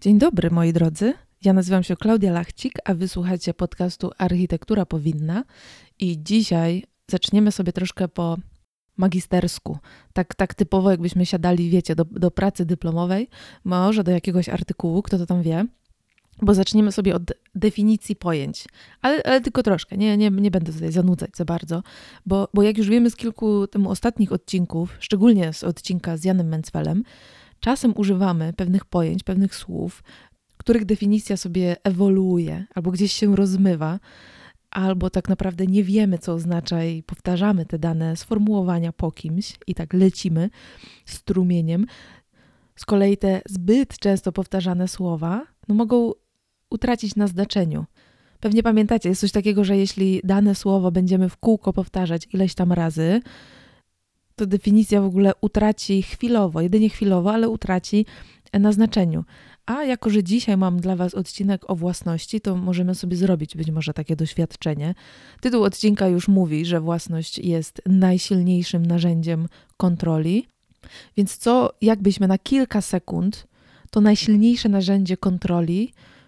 Dzień dobry, moi drodzy. Ja nazywam się Klaudia Lachcik, a wysłuchacie podcastu Architektura Powinna. I dzisiaj zaczniemy sobie troszkę po magistersku. Tak, tak typowo, jakbyśmy siadali, wiecie, do, do pracy dyplomowej, może do jakiegoś artykułu, kto to tam wie. Bo zaczniemy sobie od definicji pojęć, ale, ale tylko troszkę, nie, nie, nie będę tutaj zanudzać za bardzo, bo, bo jak już wiemy z kilku temu ostatnich odcinków, szczególnie z odcinka z Janem Mencwelem, czasem używamy pewnych pojęć, pewnych słów, których definicja sobie ewoluuje albo gdzieś się rozmywa, albo tak naprawdę nie wiemy, co oznacza i powtarzamy te dane sformułowania po kimś i tak lecimy strumieniem. Z kolei te zbyt często powtarzane słowa no mogą utracić na znaczeniu. Pewnie pamiętacie, jest coś takiego, że jeśli dane słowo będziemy w kółko powtarzać ileś tam razy, to definicja w ogóle utraci chwilowo, jedynie chwilowo, ale utraci na znaczeniu. A jako, że dzisiaj mam dla Was odcinek o własności, to możemy sobie zrobić być może takie doświadczenie. Tytuł odcinka już mówi, że własność jest najsilniejszym narzędziem kontroli. Więc co, jakbyśmy na kilka sekund to najsilniejsze narzędzie kontroli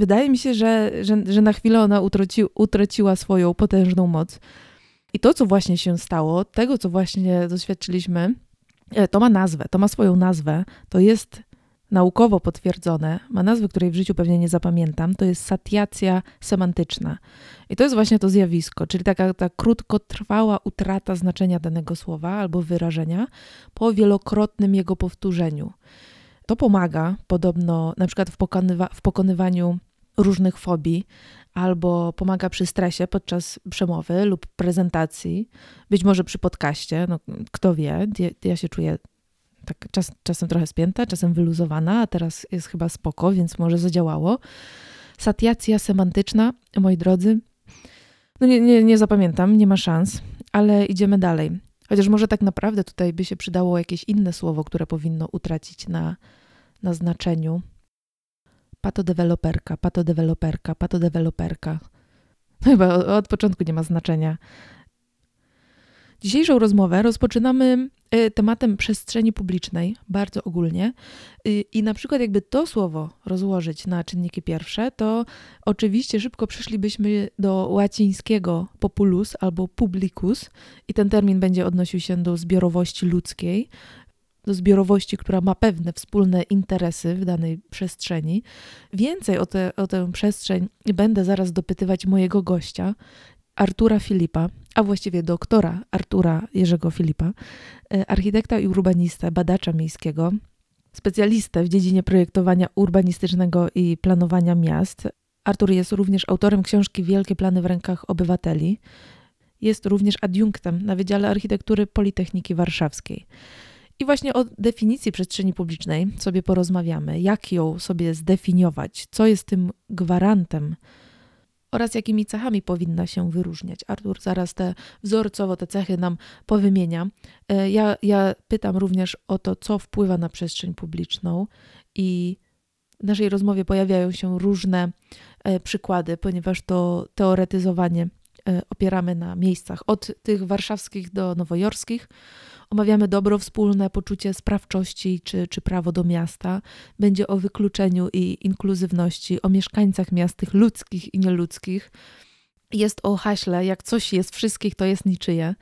wydaje mi się, że, że, że na chwilę ona utraci, utraciła swoją potężną moc. I to, co właśnie się stało, tego, co właśnie doświadczyliśmy, E, to ma nazwę, to ma swoją nazwę, to jest naukowo potwierdzone, ma nazwę, której w życiu pewnie nie zapamiętam, to jest satiacja semantyczna. I to jest właśnie to zjawisko, czyli taka ta krótkotrwała utrata znaczenia danego słowa albo wyrażenia po wielokrotnym jego powtórzeniu. To pomaga podobno na przykład w, pokonywa w pokonywaniu różnych fobii, albo pomaga przy stresie podczas przemowy lub prezentacji, być może przy podcaście, no kto wie, ja się czuję tak czas, czasem trochę spięta, czasem wyluzowana, a teraz jest chyba spoko, więc może zadziałało. Satiacja semantyczna, moi drodzy, no nie, nie, nie zapamiętam, nie ma szans, ale idziemy dalej. Chociaż może tak naprawdę tutaj by się przydało jakieś inne słowo, które powinno utracić na, na znaczeniu, patodeweloperka, patodeweloperka, patodeweloperka. Chyba od początku nie ma znaczenia. Dzisiejszą rozmowę rozpoczynamy e, tematem przestrzeni publicznej, bardzo ogólnie. I na przykład, jakby to słowo rozłożyć na czynniki pierwsze, to oczywiście szybko przeszlibyśmy do łacińskiego populus albo publicus, i ten termin będzie odnosił się do zbiorowości ludzkiej, do zbiorowości, która ma pewne wspólne interesy w danej przestrzeni. Więcej o, te, o tę przestrzeń będę zaraz dopytywać mojego gościa, Artura Filipa, a właściwie doktora Artura Jerzego Filipa, e, architekta i urbanistę, badacza miejskiego, specjalistę w dziedzinie projektowania urbanistycznego i planowania miast. Artur jest również autorem książki Wielkie plany w rękach obywateli. Jest również adiunktem na Wydziale Architektury Politechniki Warszawskiej. I właśnie o definicji przestrzeni publicznej sobie porozmawiamy, jak ją sobie zdefiniować, co jest tym gwarantem? Oraz jakimi cechami powinna się wyróżniać. Artur zaraz te wzorcowo te cechy nam powymienia. E, ja, ja pytam również o to, co wpływa na przestrzeń publiczną. I w naszej rozmowie pojawiają się różne e, przykłady, ponieważ to teoretyzowanie e, opieramy na miejscach. Od tych warszawskich do nowojorskich, Omawiamy dobro wspólne, poczucie sprawczości czy, czy prawo do miasta. Będzie o wykluczeniu i inkluzywności, o mieszkańcach miast, tych ludzkich i nieludzkich. Jest o haśle, jak coś jest wszystkich, to jest niczyje.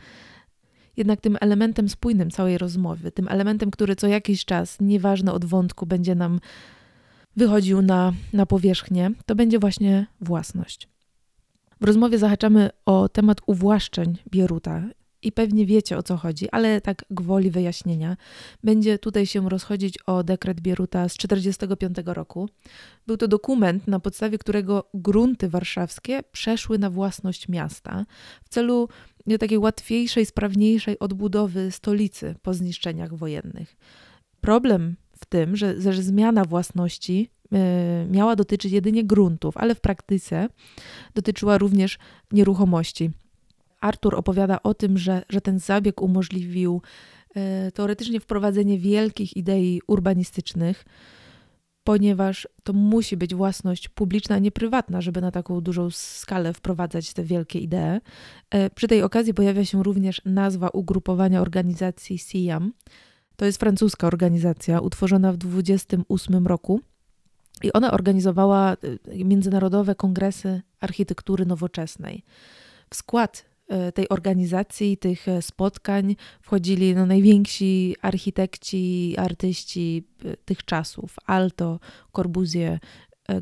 Jednak tym elementem spójnym całej rozmowy, tym elementem, który co jakiś czas, nieważne od wątku, będzie nam wychodził na, na powierzchnię, to będzie właśnie własność. W rozmowie zahaczamy o temat uwłaszczeń Bieruta i pewnie wiecie o co chodzi, ale tak gwoli wyjaśnienia. Będzie tutaj się rozchodzić o dekret Bieruta z 1945 roku. Był to dokument, na podstawie którego grunty warszawskie przeszły na własność miasta w celu takiej łatwiejszej, sprawniejszej odbudowy stolicy po zniszczeniach wojennych. Problem w tym, że, że zmiana własności e, miała dotyczyć jedynie gruntów, ale w praktyce dotyczyła również nieruchomości. Artur opowiada o tym, że, że ten zabieg umożliwił e, teoretycznie wprowadzenie wielkich idei urbanistycznych, ponieważ to musi być własność publiczna, a nie prywatna, żeby na taką dużą skalę wprowadzać te wielkie idee. E, przy tej okazji pojawia się również nazwa ugrupowania organizacji SIAM. To jest francuska organizacja utworzona w 28 roku. I ona organizowała e, międzynarodowe kongresy architektury nowoczesnej. W skład tej organizacji, tych e, spotkań wchodzili no, najwięksi architekci, artyści e, tych czasów. Alto, Corbusier,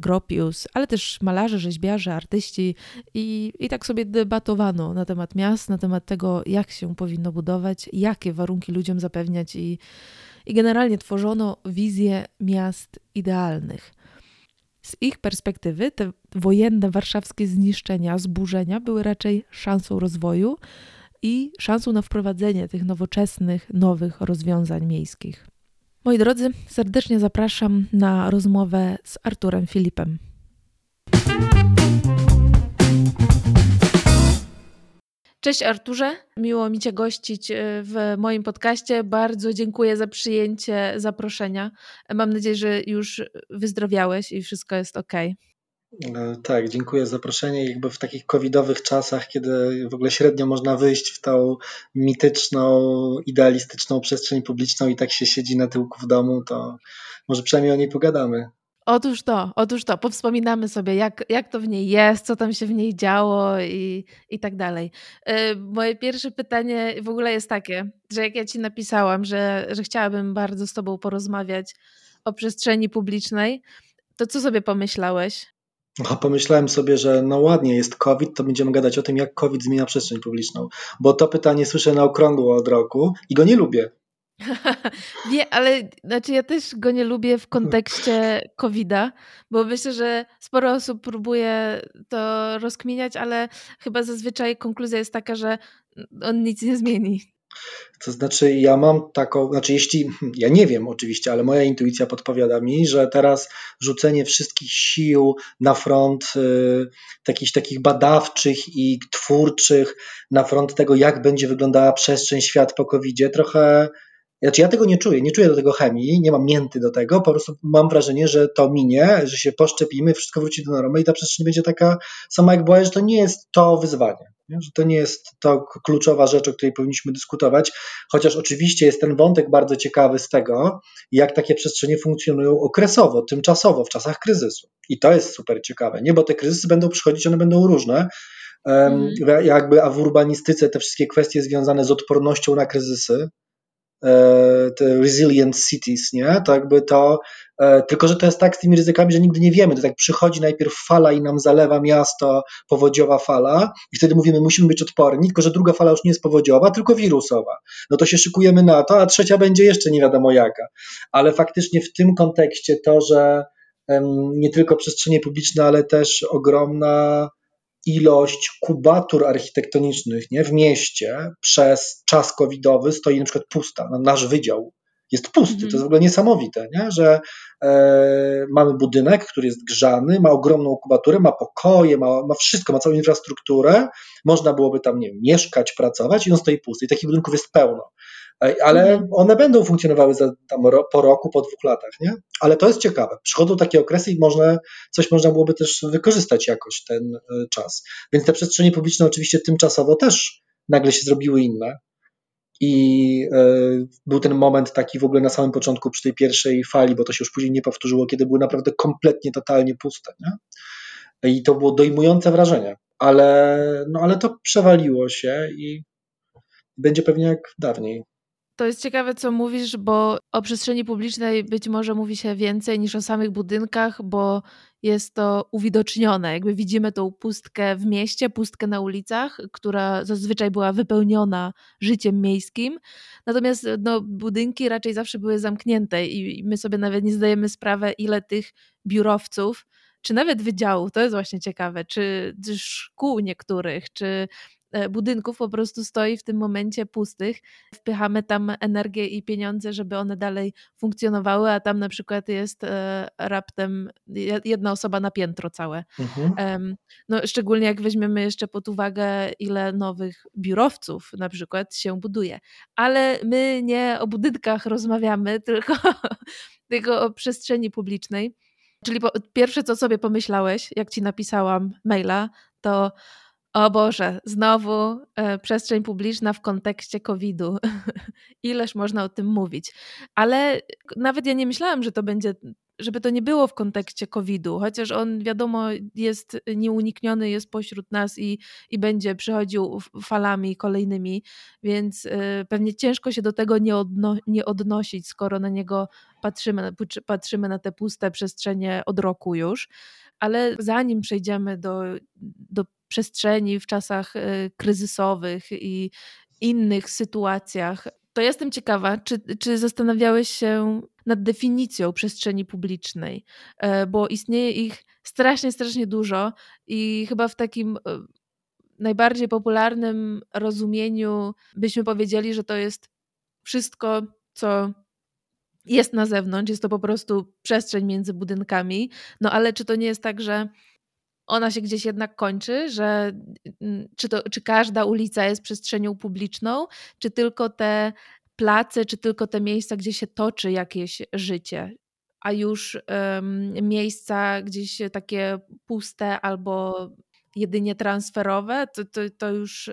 Gropius, ale też malarze, rzeźbiarze, artyści i, i tak sobie debatowano na temat miast, na temat tego, jak się powinno budować, jakie warunki ludziom zapewniać i, i generalnie tworzono wizję miast idealnych. Z ich perspektywy te wojenne warszawskie zniszczenia, zburzenia były raczej szansą rozwoju i szansą na wprowadzenie tych nowoczesnych, nowych rozwiązań miejskich. Moi drodzy, serdecznie zapraszam na rozmowę z Arturem Filipem. Cześć Arturze, miło mi Cię gościć e, w moim podcaście. Bardzo dziękuję za przyjęcie zaproszenia. Mam nadzieję, że już wyzdrowiałeś i wszystko jest ok. E, tak, dziękuję za zaproszenie. Jakby w takich covidowych czasach, kiedy w ogóle średnio można wyjść w tą mityczną, idealistyczną przestrzeń publiczną i tak się siedzi na tyłku w domu, to może przynajmniej o niej pogadamy. Otóż to, otóż to, powspominamy sobie, jak, jak to w niej jest, co tam się w niej działo i, i tak dalej. Yy, moje pierwsze pytanie w ogóle jest takie, że jak ja ci napisałam, że, że chciałabym bardzo z tobą porozmawiać o przestrzeni publicznej, to co sobie pomyślałeś? No, pomyślałem sobie, że no ładnie jest COVID, to będziemy gadać o tym, jak COVID zmienia przestrzeń publiczną, bo to pytanie słyszę na okrągło od roku i go nie lubię. Nie, ale znaczy ja też go nie lubię w kontekście COVID-a, bo myślę, że sporo osób próbuje to rozkminiać, ale chyba zazwyczaj konkluzja jest taka, że on nic nie zmieni. To znaczy, ja mam taką, znaczy, jeśli, ja nie wiem oczywiście, ale moja intuicja podpowiada mi, że teraz rzucenie wszystkich sił na front y, takich, takich badawczych i twórczych, na front tego, jak będzie wyglądała przestrzeń, świat po covid trochę znaczy ja tego nie czuję, nie czuję do tego chemii, nie mam mięty do tego, po prostu mam wrażenie, że to minie, że się poszczepimy, wszystko wróci do normy i ta przestrzeń będzie taka sama jak była, że to nie jest to wyzwanie, nie? że to nie jest to kluczowa rzecz, o której powinniśmy dyskutować, chociaż oczywiście jest ten wątek bardzo ciekawy z tego, jak takie przestrzenie funkcjonują okresowo, tymczasowo, w czasach kryzysu. I to jest super ciekawe, nie? bo te kryzysy będą przychodzić, one będą różne, mhm. jakby, a w urbanistyce te wszystkie kwestie związane z odpornością na kryzysy, te resilient cities, nie? To jakby to, e, tylko że to jest tak z tymi ryzykami, że nigdy nie wiemy. To tak przychodzi najpierw fala i nam zalewa miasto, powodziowa fala i wtedy mówimy, musimy być odporni, tylko że druga fala już nie jest powodziowa, tylko wirusowa. No to się szykujemy na to, a trzecia będzie jeszcze nie wiadomo jaka. Ale faktycznie w tym kontekście to, że nie tylko przestrzenie publiczne, ale też ogromna ilość kubatur architektonicznych nie, w mieście przez czas covidowy stoi na przykład pusta. Nasz wydział jest pusty. Mm. To jest w ogóle niesamowite, nie? że e, mamy budynek, który jest grzany, ma ogromną kubaturę, ma pokoje, ma, ma wszystko, ma całą infrastrukturę. Można byłoby tam nie mieszkać, pracować i on stoi pusty. I takich budynków jest pełno. E, ale mhm. one będą funkcjonowały za, tam, po roku, po dwóch latach, nie? Ale to jest ciekawe. Przychodzą takie okresy i można, coś można byłoby też wykorzystać jakoś ten e, czas. Więc te przestrzenie publiczne oczywiście tymczasowo też nagle się zrobiły inne. I y, był ten moment taki w ogóle na samym początku przy tej pierwszej fali, bo to się już później nie powtórzyło, kiedy były naprawdę kompletnie, totalnie puste. Nie? I to było dojmujące wrażenie, ale, no, ale to przewaliło się i będzie pewnie jak dawniej. To jest ciekawe, co mówisz, bo o przestrzeni publicznej być może mówi się więcej niż o samych budynkach, bo jest to uwidocznione. Jakby widzimy tą pustkę w mieście, pustkę na ulicach, która zazwyczaj była wypełniona życiem miejskim. Natomiast no, budynki raczej zawsze były zamknięte i my sobie nawet nie zdajemy sprawy, ile tych biurowców, czy nawet wydziałów, to jest właśnie ciekawe, czy, czy szkół niektórych, czy budynków po prostu stoi w tym momencie pustych. Wpychamy tam energię i pieniądze, żeby one dalej funkcjonowały, a tam na przykład jest e, raptem jedna osoba na piętro całe. Mhm. No, szczególnie jak weźmiemy jeszcze pod uwagę, ile nowych biurowców na przykład się buduje. Ale my nie o budynkach rozmawiamy, tylko, tylko o przestrzeni publicznej. Czyli po, pierwsze, co sobie pomyślałeś, jak ci napisałam maila, to o Boże, znowu e, przestrzeń publiczna w kontekście COVID-u. Ileż można o tym mówić. Ale nawet ja nie myślałam, że to będzie, żeby to nie było w kontekście COVID-u, chociaż on wiadomo jest nieunikniony, jest pośród nas i, i będzie przychodził falami kolejnymi, więc e, pewnie ciężko się do tego nie, odno, nie odnosić, skoro na niego patrzymy, patrzymy na te puste przestrzenie od roku już ale zanim przejdziemy do, do przestrzeni w czasach y, kryzysowych i innych sytuacjach. To jestem ciekawa, czy, czy zastanawiałeś się nad definicją przestrzeni publicznej, e, bo istnieje ich strasznie, strasznie dużo i chyba w takim e, najbardziej popularnym rozumieniu byśmy powiedzieli, że to jest wszystko, co jest na zewnątrz, jest to po prostu przestrzeń między budynkami. No ale czy to nie jest tak, że ona się gdzieś jednak kończy, że mm, czy, to, czy każda ulica jest przestrzenią publiczną, czy tylko te place, czy tylko te miejsca, gdzie się toczy jakieś życie, a już um, miejsca gdzieś takie puste albo jedynie transferowe, to, to, to, już,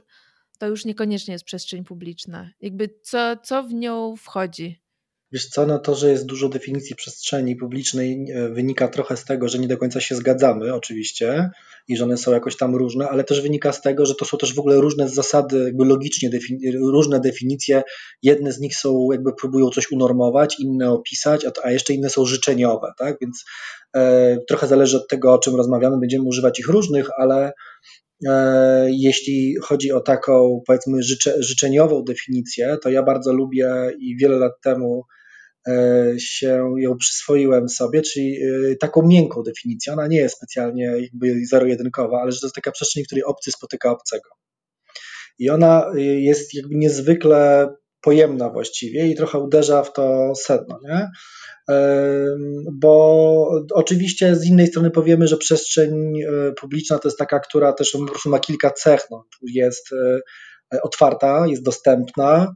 to już niekoniecznie jest przestrzeń publiczna. Jakby co, co w nią wchodzi? Wiesz co, no to, że jest dużo definicji przestrzeni publicznej e, wynika trochę z tego, że nie do końca się zgadzamy oczywiście i że one są jakoś tam różne, ale też wynika z tego, że to są też w ogóle różne zasady, jakby logicznie różne definicje. Jedne z nich są jakby próbują coś unormować, inne opisać, a, a jeszcze inne są życzeniowe, tak? Więc e, trochę zależy od tego, o czym rozmawiamy, będziemy używać ich różnych, ale e, jeśli chodzi o taką, powiedzmy, życze, życzeniową definicję, to ja bardzo lubię i wiele lat temu się ją przyswoiłem sobie, czyli e, taką miękką definicję. Ona nie jest specjalnie jakby zero-jedynkowa, ale że to jest taka przestrzeń, w której obcy spotyka obcego. I ona e, jest jakby niezwykle pojemna właściwie i trochę uderza w to sedno, nie? Bo oczywiście z innej strony powiemy, że przestrzeń publiczna to jest taka, która też po prostu ma kilka cech. No, jest otwarta, jest dostępna,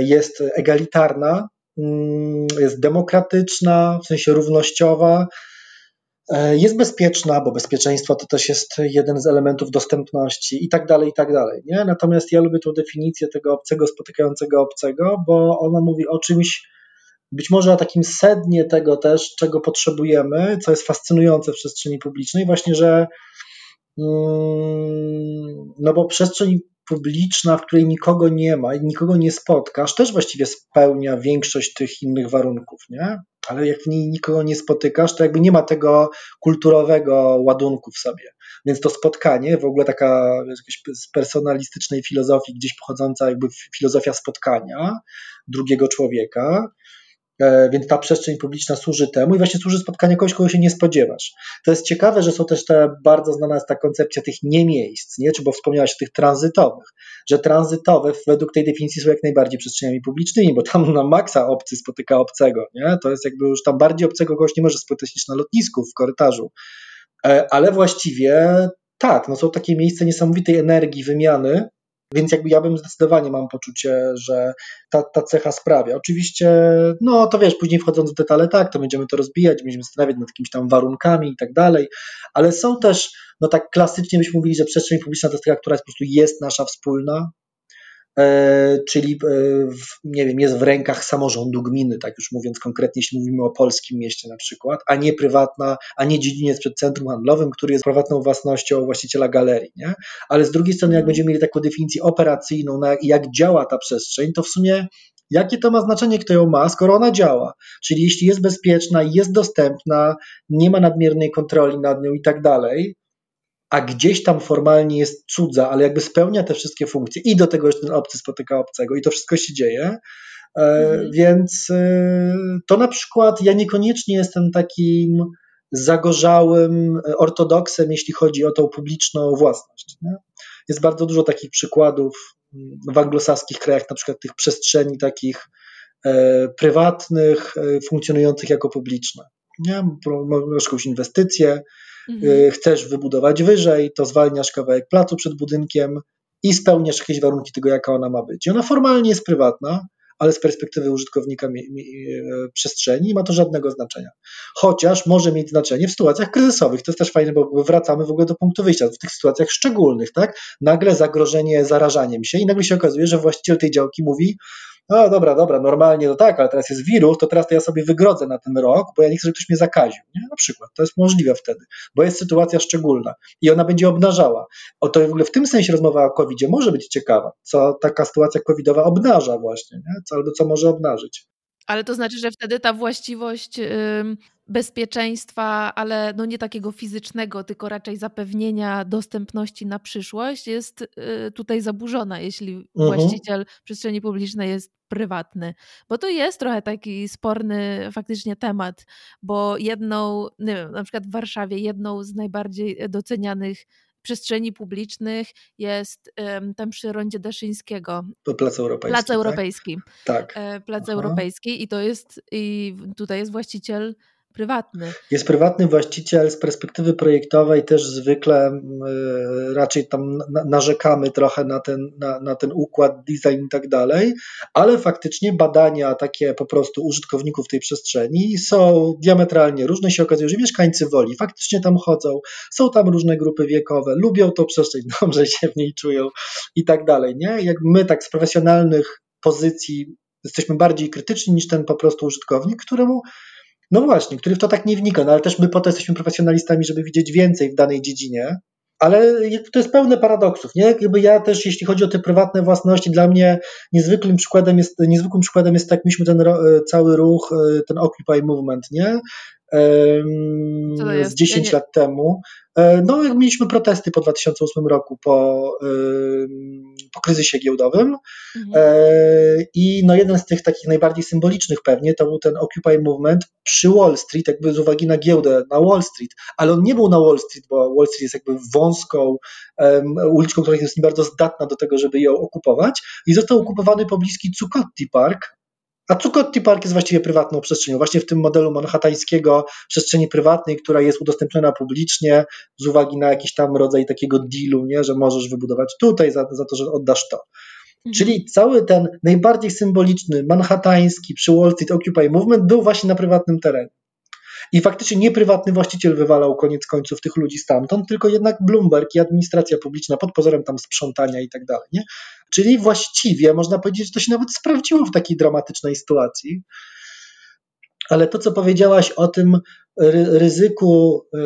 jest egalitarna, jest demokratyczna, w sensie równościowa, e, jest bezpieczna, bo bezpieczeństwo to też jest jeden z elementów dostępności i tak dalej, i tak dalej. Nie? Natomiast ja lubię tą definicję tego obcego spotykającego obcego, bo ona mówi o czymś, być może o takim sednie tego też, czego potrzebujemy, co jest fascynujące w przestrzeni publicznej, właśnie, że mm, no bo przestrzeń publiczna, w której nikogo nie ma i nikogo nie spotkasz, też właściwie spełnia większość tych innych warunków, nie? Ale jak w niej nikogo nie spotykasz, to jakby nie ma tego kulturowego ładunku w sobie. Więc to spotkanie, w ogóle taka z personalistycznej filozofii, gdzieś pochodząca jakby filozofia spotkania drugiego człowieka, więc ta przestrzeń publiczna służy temu i właśnie służy spotkaniu kogoś, kogo się nie spodziewasz. To jest ciekawe, że są też te bardzo znana jest ta koncepcja tych nie miejsc, nie? czy bo wspomniałaś o tych tranzytowych, że tranzytowe według tej definicji są jak najbardziej przestrzeniami publicznymi, bo tam na maksa obcy spotyka obcego, nie? to jest jakby już tam bardziej obcego kogoś nie może spotkać niż na lotnisku, w korytarzu. E, ale właściwie tak, no są takie miejsca niesamowitej energii, wymiany, więc jakby ja bym zdecydowanie mam poczucie, że ta, ta cecha sprawia. Oczywiście, no to wiesz, później wchodząc w detale, tak, to będziemy to rozbijać, będziemy zastanawiać nad jakimiś tam warunkami i tak dalej, ale są też, no tak klasycznie byśmy mówili, że przestrzeń publiczna to jest taka, która jest po prostu jest nasza wspólna, czyli e, nie wiem, jest w rękach samorządu gminy, tak już mówiąc konkretnie, jeśli mówimy o polskim mieście na przykład, a nie prywatna, a nie dziedziniec przed centrum handlowym, który jest prywatną własnością właściciela galerii, nie? Ale z drugiej strony, jak będziemy mieli taką definicję operacyjną, na jak działa ta przestrzeń, to w sumie Jakie to ma znaczenie, kto ją ma, skoro ona działa? Czyli jeśli jest bezpieczna, jest dostępna, nie ma nadmiernej kontroli nad nią i tak dalej, a gdzieś tam formalnie jest cudza, ale jakby spełnia te wszystkie funkcje i do tego jeszcze ten obcy spotyka obcego i to wszystko się dzieje, e, mhm. więc e, to na przykład ja niekoniecznie jestem takim zagorzałym ortodoksem, jeśli chodzi o tą publiczną własność. Nie? Jest bardzo dużo takich przykładów mm, w anglosaskich krajach, na przykład tych przestrzeni takich e, prywatnych, funkcjonujących jako publiczne. Nie? Masz jakąś inwestycję, mhm. Y, chcesz wybudować wyżej, to zwalniasz kawałek placu przed budynkiem i spełniasz jakieś warunki tego, jaka ona ma być. I ona formalnie jest prywatna, ale z perspektywy użytkownika mi, mi, e, przestrzeni nie ma to żadnego znaczenia. Chociaż może mieć znaczenie w sytuacjach kryzysowych. To jest też fajne, bo wracamy w ogóle do punktu wyjścia, w tych sytuacjach szczególnych, tak? Nagle zagrożenie zarażaniem się i nagle się okazuje, że właściciel tej działki mówi, no dobra, dobra, normalnie to tak, ale teraz jest wirus, to teraz to ja sobie wygrodzę na ten rok, bo ja nie chcę, żeby ktoś mnie zakaził. Nie? Na przykład, to jest możliwe wtedy, bo jest sytuacja szczególna i ona będzie obnażała. O to w ogóle w tym sensie rozmowa o covid może być ciekawa, co taka sytuacja covidowa obnaża właśnie, nie? Co, albo co może obnażyć. Ale to znaczy, że wtedy ta właściwość bezpieczeństwa, ale no nie takiego fizycznego, tylko raczej zapewnienia dostępności na przyszłość jest y, tutaj zaburzona, jeśli mhm. właściciel przestrzeni publicznej jest prywatny. Bo to jest trochę taki sporny faktycznie temat, bo jedną, nie wiem, na przykład w Warszawie, jedną z najbardziej docenianych przestrzeni publicznych jest tam przy rondzie Daszyńskiego. Plac Europejski. Plac Europejski. Tak. tak. Plac Aha. Europejski i to jest, i tutaj jest właściciel prywatny. Jest prywatny właściciel z perspektywy projektowej też zwykle y, raczej tam narzekamy trochę na ten, na, na ten układ, design i tak dalej, ale faktycznie badania takie po prostu użytkowników tej przestrzeni są diametralnie różne. Się okazuje, że mieszkańcy woli faktycznie tam chodzą, są tam różne grupy wiekowe, lubią tą przestrzeń, dobrze się w niej czują i tak dalej. Nie? Jak my tak z profesjonalnych pozycji jesteśmy bardziej krytyczni niż ten po prostu użytkownik, któremu no właśnie, który w to tak nie wnika, no ale też my po to jesteśmy profesjonalistami, żeby widzieć więcej w danej dziedzinie, ale to jest pełne paradoksów, nie? Jakby ja też, jeśli chodzi o te prywatne własności, dla mnie niezwykłym przykładem jest, niezwykłym przykładem jest tak, mieliśmy ten cały ruch, e, ten Occupy Movement, nie? Z 10 lat temu. E, no, jak mieliśmy protesty po 2008 roku, po, po kryzysie giełdowym. Mhm. E, I no, jeden z tych takich najbardziej symbolicznych pewnie to był ten Occupy Movement przy Wall Street, jakby z uwagi na giełdę na Wall Street. Ale on nie był na Wall Street, bo Wall Street jest jakby wąską um, uliczką, która jest nie bardzo zdatna do tego, żeby ją okupować. I został okupowany pobliski Zuccotti Park, a Zuccotti Park jest właściwie prywatną przestrzenią. Właśnie w tym modelu manhattańskiego przestrzeni prywatnej, która jest udostępniona publicznie z uwagi na jakiś tam rodzaj takiego dealu, nie? że możesz wybudować tutaj za, za to, że oddasz to. Mhm. Czyli cały ten najbardziej symboliczny manhattański przy Wall Street Occupy Movement był właśnie na prywatnym terenie. I faktycznie nie prywatny właściciel wywalał koniec końców tych ludzi stamtąd, tylko jednak Bloomberg i administracja publiczna pod pozorem tam sprzątania i tak dalej. Nie? Czyli właściwie można powiedzieć, że to się nawet sprawdziło w takiej dramatycznej sytuacji. Ale to, co powiedziałaś o tym ryzyku, y,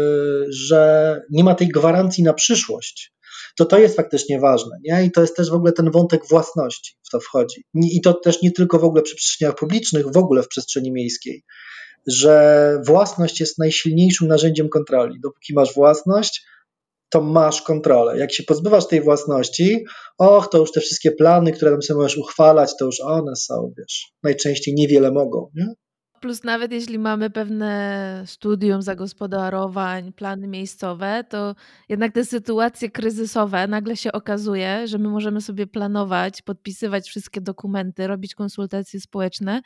że nie ma tej gwarancji na przyszłość, to to jest faktycznie ważne. Nie? I to jest też w ogóle ten wątek własności w to wchodzi. I to też nie tylko w ogóle przy przestrzeniach publicznych, w ogóle w przestrzeni miejskiej że własność jest najsilniejszym narzędziem kontroli. Dopóki masz własność, to masz kontrolę. Jak się pozbywasz tej własności, och, to już te wszystkie plany, które tam sobie możesz uchwalać, to już one są, wiesz, najczęściej niewiele mogą, nie? Plus nawet jeśli mamy pewne studium zagospodarowań, plany miejscowe, to jednak te sytuacje kryzysowe nagle się okazuje, że my możemy sobie planować, podpisywać wszystkie dokumenty, robić konsultacje społeczne,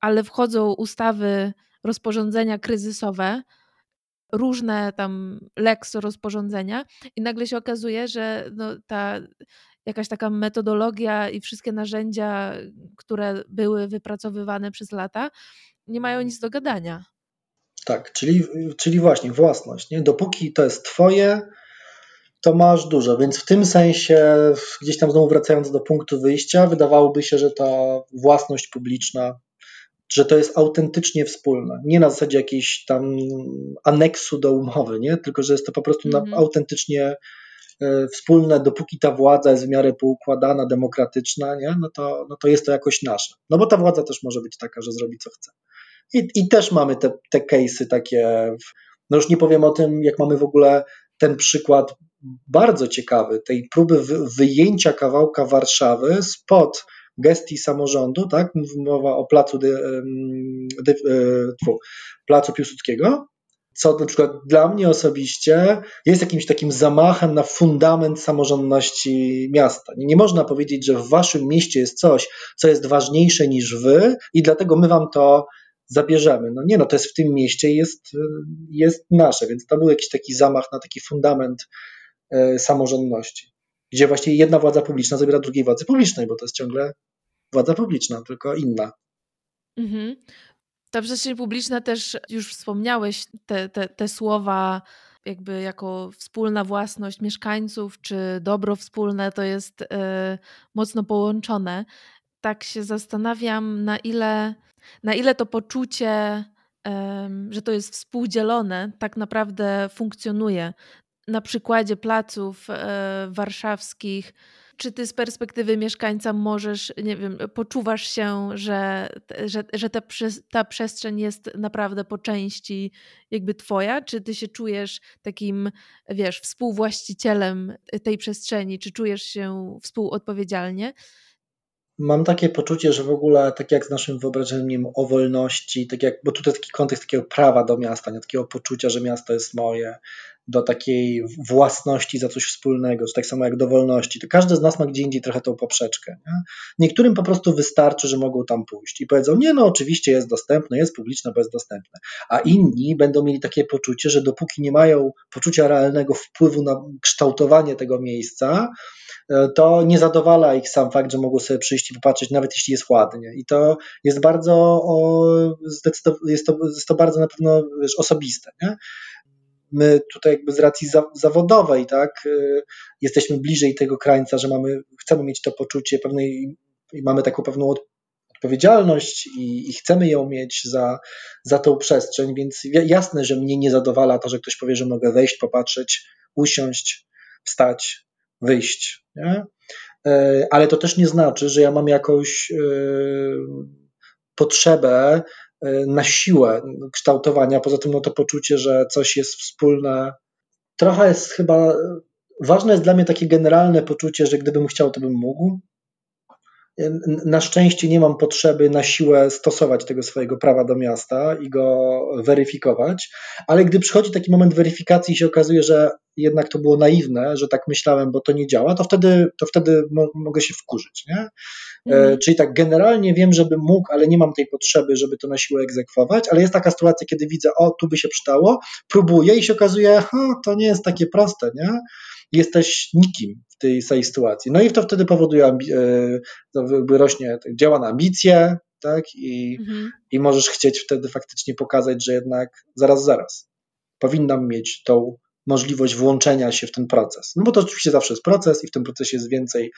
ale wchodzą ustawy, rozporządzenia kryzysowe, różne tam leks rozporządzenia i nagle się okazuje, że no, ta jakaś taka metodologia i wszystkie narzędzia, które były wypracowywane przez lata, nie mają nic do gadania. Tak, czyli, czyli właśnie własność. Nie? Dopóki to jest twoje, to masz dużo, więc w tym sensie, gdzieś tam znowu wracając do punktu wyjścia, wydawałoby się, że ta własność publiczna że to jest autentycznie wspólne. Nie na zasadzie jakiejś tam aneksu do umowy, nie? tylko że jest to po prostu mm -hmm. autentycznie wspólne, dopóki ta władza jest w miarę poukładana, demokratyczna, nie? No, to, no to jest to jakoś nasze. No bo ta władza też może być taka, że zrobi co chce. I, i też mamy te, te case'y takie, w, no już nie powiem o tym, jak mamy w ogóle ten przykład bardzo ciekawy, tej próby wyjęcia kawałka Warszawy spod gestii samorządu, tak? Mowa o placu, de, placu Piłsudskiego, co na przykład dla mnie osobiście jest jakimś takim zamachem na fundament samorządności miasta. Nie, nie można powiedzieć, że w waszym mieście jest coś, co jest ważniejsze niż wy i dlatego my wam to zabierzemy. No nie, no to jest w tym mieście jest, jest nasze, więc to był jakiś taki zamach na taki fundament e, samorządności, gdzie właściwie jedna władza publiczna zabiera drugiej władzy publicznej, bo to jest ciągle władza publiczna, tylko inna. Mhm. Ta przestrzeń publiczna też, już wspomniałeś te, te, te słowa, jakby jako wspólna własność mieszkańców, czy dobro wspólne, to jest y, mocno połączone. Tak się zastanawiam, na ile, na ile to poczucie, y, że to jest współdzielone, tak naprawdę funkcjonuje. Na przykładzie placów y, warszawskich, czy ty z perspektywy mieszkańca możesz, nie wiem, poczuwasz się, że, że, że ta, ta przestrzeń jest naprawdę po części jakby twoja? Czy ty się czujesz takim, wiesz, współwłaścicielem tej przestrzeni? Czy czujesz się współodpowiedzialnie? Mam takie poczucie, że w ogóle tak jak z naszym wyobrażeniem o wolności, tak jak, bo tutaj taki kontekst takiego prawa do miasta, nie takiego poczucia, że miasto jest moje, do takiej własności za coś wspólnego, czy tak samo jak do wolności, to każdy z nas ma gdzie indziej trochę tą poprzeczkę. Nie? Niektórym po prostu wystarczy, że mogą tam pójść i powiedzą, nie no oczywiście jest dostępne, jest publiczne, bo jest dostępne, a inni będą mieli takie poczucie, że dopóki nie mają poczucia realnego wpływu na kształtowanie tego miejsca, e, to nie zadowala ich sam fakt, że mogą sobie przyjść i popatrzeć, nawet jeśli jest ładnie. I to jest bardzo, o, jest, to, jest to bardzo na pewno wiesz, osobiste. Nie? My tutaj jakby z racji zawodowej, tak, y, jesteśmy bliżej tego krańca, że mamy, chcemy mieć to poczucie pewnej, mamy taką pewną odpowiedzialność i, i, chcemy ją mieć za, za tą przestrzeń, więc jasne, że mnie nie zadowala to, że ktoś powie, że mogę wejść, popatrzeć, usiąść, wstać, wyjść, nie? E, ale to też nie znaczy, że ja mam jakąś y, potrzebę na siłę kształtowania. Poza tym no to poczucie, że coś jest wspólne. Trochę jest chyba, ważne jest dla mnie takie generalne poczucie, że gdybym chciał, to bym mógł. Na szczęście nie mam potrzeby na siłę stosować tego swojego prawa do miasta i go weryfikować, ale gdy przychodzi taki moment weryfikacji i się okazuje, że jednak to było naiwne, że tak myślałem, bo to nie działa, to wtedy, to wtedy mogę się wkurzyć. Nie? E, mhm. Czyli tak, generalnie wiem, żebym mógł, ale nie mam tej potrzeby, żeby to na siłę egzekwować, ale jest taka sytuacja, kiedy widzę, o, tu by się przydało, próbuję i się okazuje, ha, to nie jest takie proste, nie? Jesteś nikim tej, tej sytuacji. No i to wtedy powoduje, e, to jakby rośnie, działa na ambicje, tak? I, mhm. I możesz chcieć wtedy faktycznie pokazać, że jednak zaraz, zaraz, powinnam mieć tą możliwość włączenia się w ten proces. No bo to oczywiście zawsze jest proces i w tym procesie jest więcej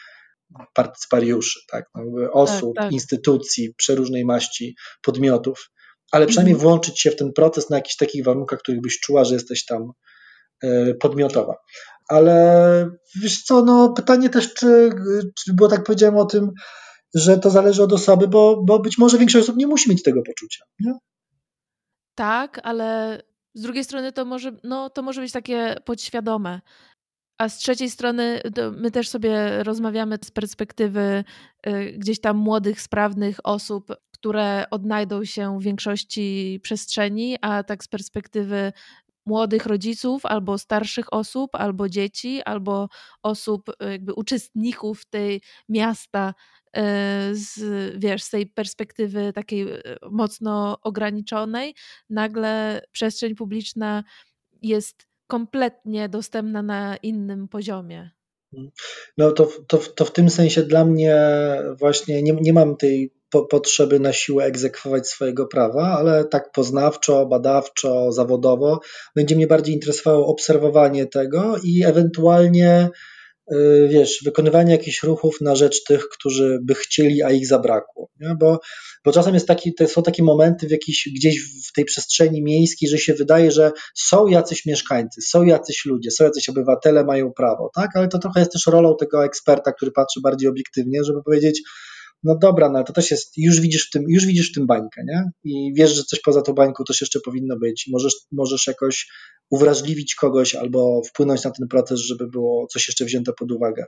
partycypariuszy, tak? No, osób, tak, tak. instytucji, przeróżnej maści, podmiotów, ale przynajmniej mhm. włączyć się w ten proces na jakichś takich warunkach, których byś czuła, że jesteś tam e, podmiotowa. Ale wiesz co, no pytanie też, czy, czy było tak powiedziałem o tym, że to zależy od osoby, bo, bo być może większość osób nie musi mieć tego poczucia. Nie? Tak, ale z drugiej strony to może, no, to może być takie podświadome, a z trzeciej strony my też sobie rozmawiamy z perspektywy y, gdzieś tam młodych, sprawnych osób, które odnajdą się w większości przestrzeni, a tak z perspektywy młodych rodziców, albo starszych osób, albo dzieci, albo osób, y, jakby uczestników tej miasta, y, z, wiesz, z tej perspektywy takiej mocno ograniczonej, nagle przestrzeń publiczna jest kompletnie dostępna na innym poziomie. No to, to, to w tym sensie dla mnie właśnie nie, nie mam tej po, potrzeby na siłę egzekwować swojego prawa, ale tak poznawczo, badawczo, zawodowo będzie mnie bardziej interesowało obserwowanie tego i ewentualnie y, wiesz, wykonywania jakichś ruchów na rzecz tych, którzy by chcieli, a ich zabrakło. Nie? Bo, bo czasem jest taki, są takie momenty w jakiś, gdzieś w tej przestrzeni miejskiej, że się wydaje, że są jacyś mieszkańcy, są jacyś ludzie, są jacyś obywatele, mają prawo, tak? Ale to trochę jest też rolą tego eksperta, który patrzy bardziej obiektywnie, żeby powiedzieć, no dobra, no to też jest, już widzisz w tym, już widzisz w tym bańkę, nie? I wiesz, że coś poza tą bańką też jeszcze powinno być. Możesz, możesz jakoś uwrażliwić kogoś albo wpłynąć na ten proces, żeby było coś jeszcze wzięte pod uwagę.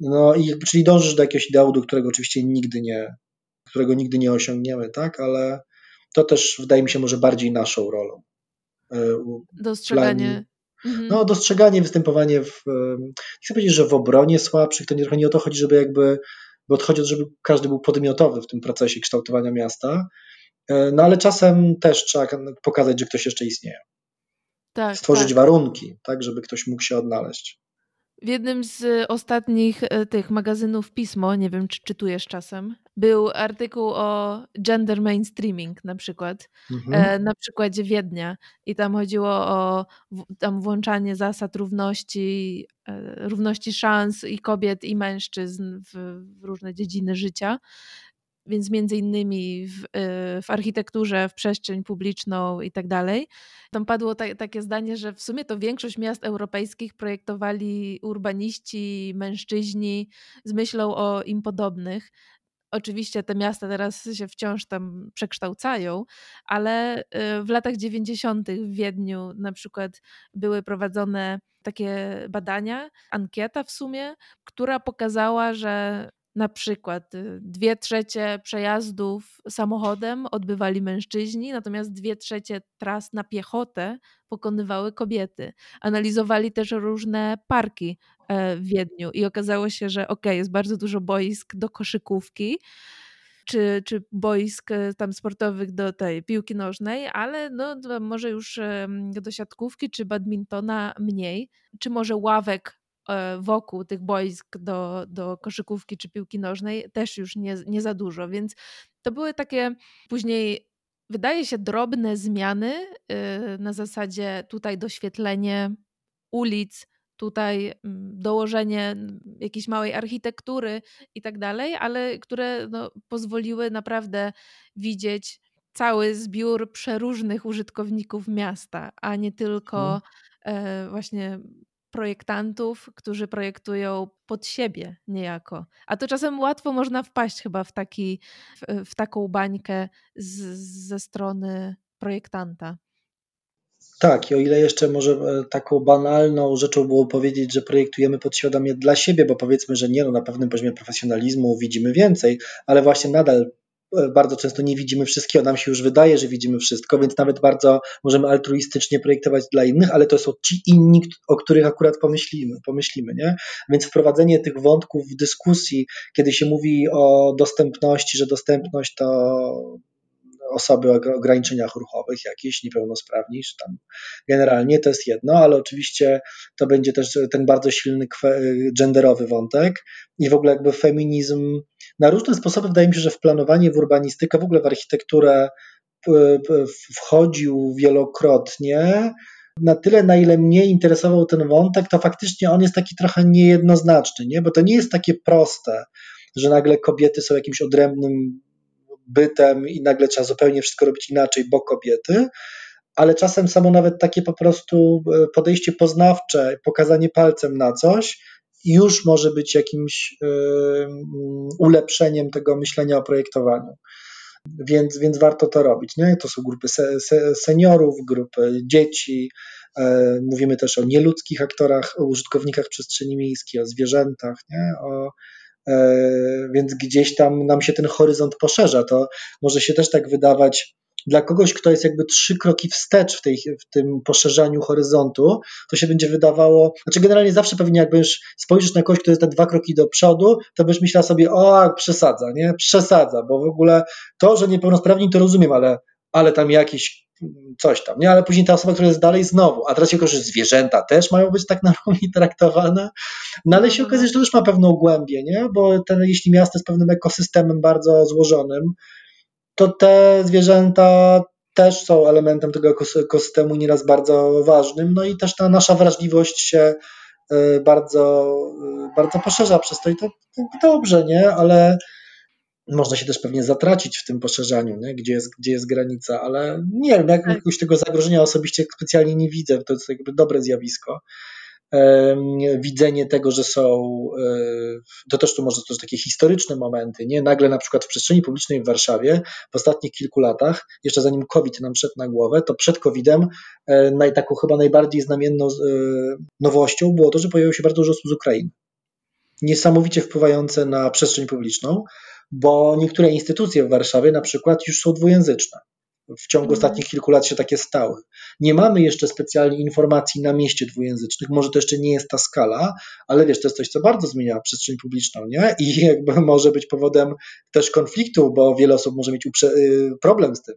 No i czyli dążysz do jakiegoś ideału, do którego oczywiście nigdy nie, którego nigdy nie osiągniemy, tak? Ale to też wydaje mi się może bardziej naszą rolą. E, Dostrzeganie. Mhm. No, dostrzeganie, występowanie w, nie chcę powiedzieć, że w obronie słabszych, to nie, trochę nie o to chodzi, żeby jakby bo chodzi o to, żeby każdy był podmiotowy w tym procesie kształtowania miasta. E, no ale czasem też trzeba pokazać, że ktoś jeszcze istnieje. Tak, Stworzyć tak. warunki, tak, żeby ktoś mógł się odnaleźć. W jednym z ostatnich e, tych magazynów Pismo, nie wiem czy czytujesz czasem, był artykuł o gender mainstreaming na przykład, mhm. E, na przykładzie Wiednia i tam chodziło o tam włączanie zasad równości, e, równości szans i kobiet i mężczyzn w, w różne dziedziny życia więc między innymi w, y, w, architekturze, w przestrzeń publiczną i tak dalej. Tam padło ta, takie zdanie, że w sumie to większość miast europejskich projektowali urbaniści, mężczyźni z myślą o im podobnych. Oczywiście te miasta teraz się wciąż tam przekształcają, ale y, w latach 90. w Wiedniu na przykład były prowadzone takie badania, ankieta w sumie, która pokazała, że na przykład y, dwie trzecie przejazdów samochodem odbywali mężczyźni, natomiast dwie trzecie tras na piechotę pokonywały kobiety. Analizowali też różne parki e, w Wiedniu i okazało się, że ok, jest bardzo dużo boisk do koszykówki, czy, czy boisk e, tam sportowych do tej piłki nożnej, ale no, może już do siatkówki czy badmintona mniej, czy może ławek wokół tych boisk do, do koszykówki czy piłki nożnej też już nie, nie za dużo, więc to były takie później wydaje się drobne zmiany e, na zasadzie tutaj doświetlenie ulic, tutaj mm, dołożenie jakiejś małej architektury i tak dalej, ale które no, pozwoliły naprawdę widzieć cały zbiór przeróżnych użytkowników miasta, a nie tylko hmm. właśnie projektantów, którzy projektują pod siebie niejako. A to czasem łatwo można wpaść chyba w, taki, w, w taką bańkę z, ze strony projektanta. Tak, i o ile jeszcze może e, taką banalną rzeczą było powiedzieć, że projektujemy podświadomie dla siebie, bo powiedzmy, że nie, no na pewnym poziomie profesjonalizmu widzimy więcej, ale właśnie nadal bardzo często nie widzimy wszystkiego, nam się już wydaje, że widzimy wszystko, więc nawet bardzo możemy altruistycznie projektować dla innych, ale to są ci inni, o których akurat pomyślimy, pomyślimy nie? Więc wprowadzenie tych wątków w dyskusji, kiedy się mówi o dostępności, że dostępność to osoby o ograniczeniach ruchowych, jakieś niepełnosprawni, czy tam generalnie to jest jedno, ale oczywiście to będzie też ten bardzo silny genderowy wątek i w ogóle jakby feminizm na różne sposoby wydaje mi się, że w planowanie, w urbanistykę, w ogóle w architekturę wchodził wielokrotnie. Na tyle, na ile mnie interesował ten wątek, to faktycznie on jest taki trochę niejednoznaczny, nie? bo to nie jest takie proste, że nagle kobiety są jakimś odrębnym bytem i nagle trzeba zupełnie wszystko robić inaczej, bo kobiety, ale czasem samo nawet takie po prostu e, podejście poznawcze, pokazanie palcem na coś, już może być jakimś e, ulepszeniem tego myślenia o projektowaniu. Więc, więc warto to robić. Nie? To są grupy se, se, seniorów, grupy dzieci. E, mówimy też o nieludzkich aktorach, o użytkownikach przestrzeni miejskiej, o zwierzętach, nie? O, więc gdzieś tam nam się ten horyzont poszerza. To może się też tak wydawać dla kogoś, kto jest jakby trzy kroki wstecz w, tej, w tym poszerzaniu horyzontu, to się będzie wydawało, znaczy generalnie zawsze pewnie jak będziesz spojrzysz na kogoś, kto jest te dwa kroki do przodu, to będziesz myślał sobie, o, przesadza, nie? Przesadza, bo w ogóle to, że niepełnosprawni to rozumiem, ale, ale tam jakiś coś tam, nie? Ale później ta osoba, która jest dalej znowu, a teraz się że zwierzęta też mają być tak na równi traktowane, no ale się okazuje, że to już ma pewną głębię, nie? Bo ten, jeśli miasto jest pewnym ekosystemem bardzo złożonym, to te zwierzęta też są elementem tego ekosystemu nieraz bardzo ważnym, no i też ta nasza wrażliwość się bardzo, bardzo poszerza przez to i to dobrze, nie? Ale można się też pewnie zatracić w tym poszerzaniu, nie? Gdzie, jest, gdzie jest granica, ale nie wiem, jak, jakiegoś tego zagrożenia osobiście specjalnie nie widzę, to jest jakby dobre zjawisko. Widzenie tego, że są, e, to też tu może też takie historyczne momenty, nie? Nagle na przykład w przestrzeni publicznej w Warszawie w ostatnich kilku latach, jeszcze zanim COVID nam szedł na głowę, to przed COVIDem e, taką chyba najbardziej znamienną e, nowością było to, że pojawiło się bardzo dużo osób z Ukrainy. Niesamowicie wpływające na przestrzeń publiczną bo niektóre instytucje w Warszawie na przykład już są dwujęzyczne. W ciągu mhm. ostatnich kilku lat się takie stały. Nie mamy jeszcze specjalnie informacji na mieście dwujęzycznych, może to jeszcze nie jest ta skala, ale wiesz, to jest coś, co bardzo zmienia przestrzeń publiczną, nie? I jakby może być powodem też konfliktu, bo wiele osób może mieć y, problem z tym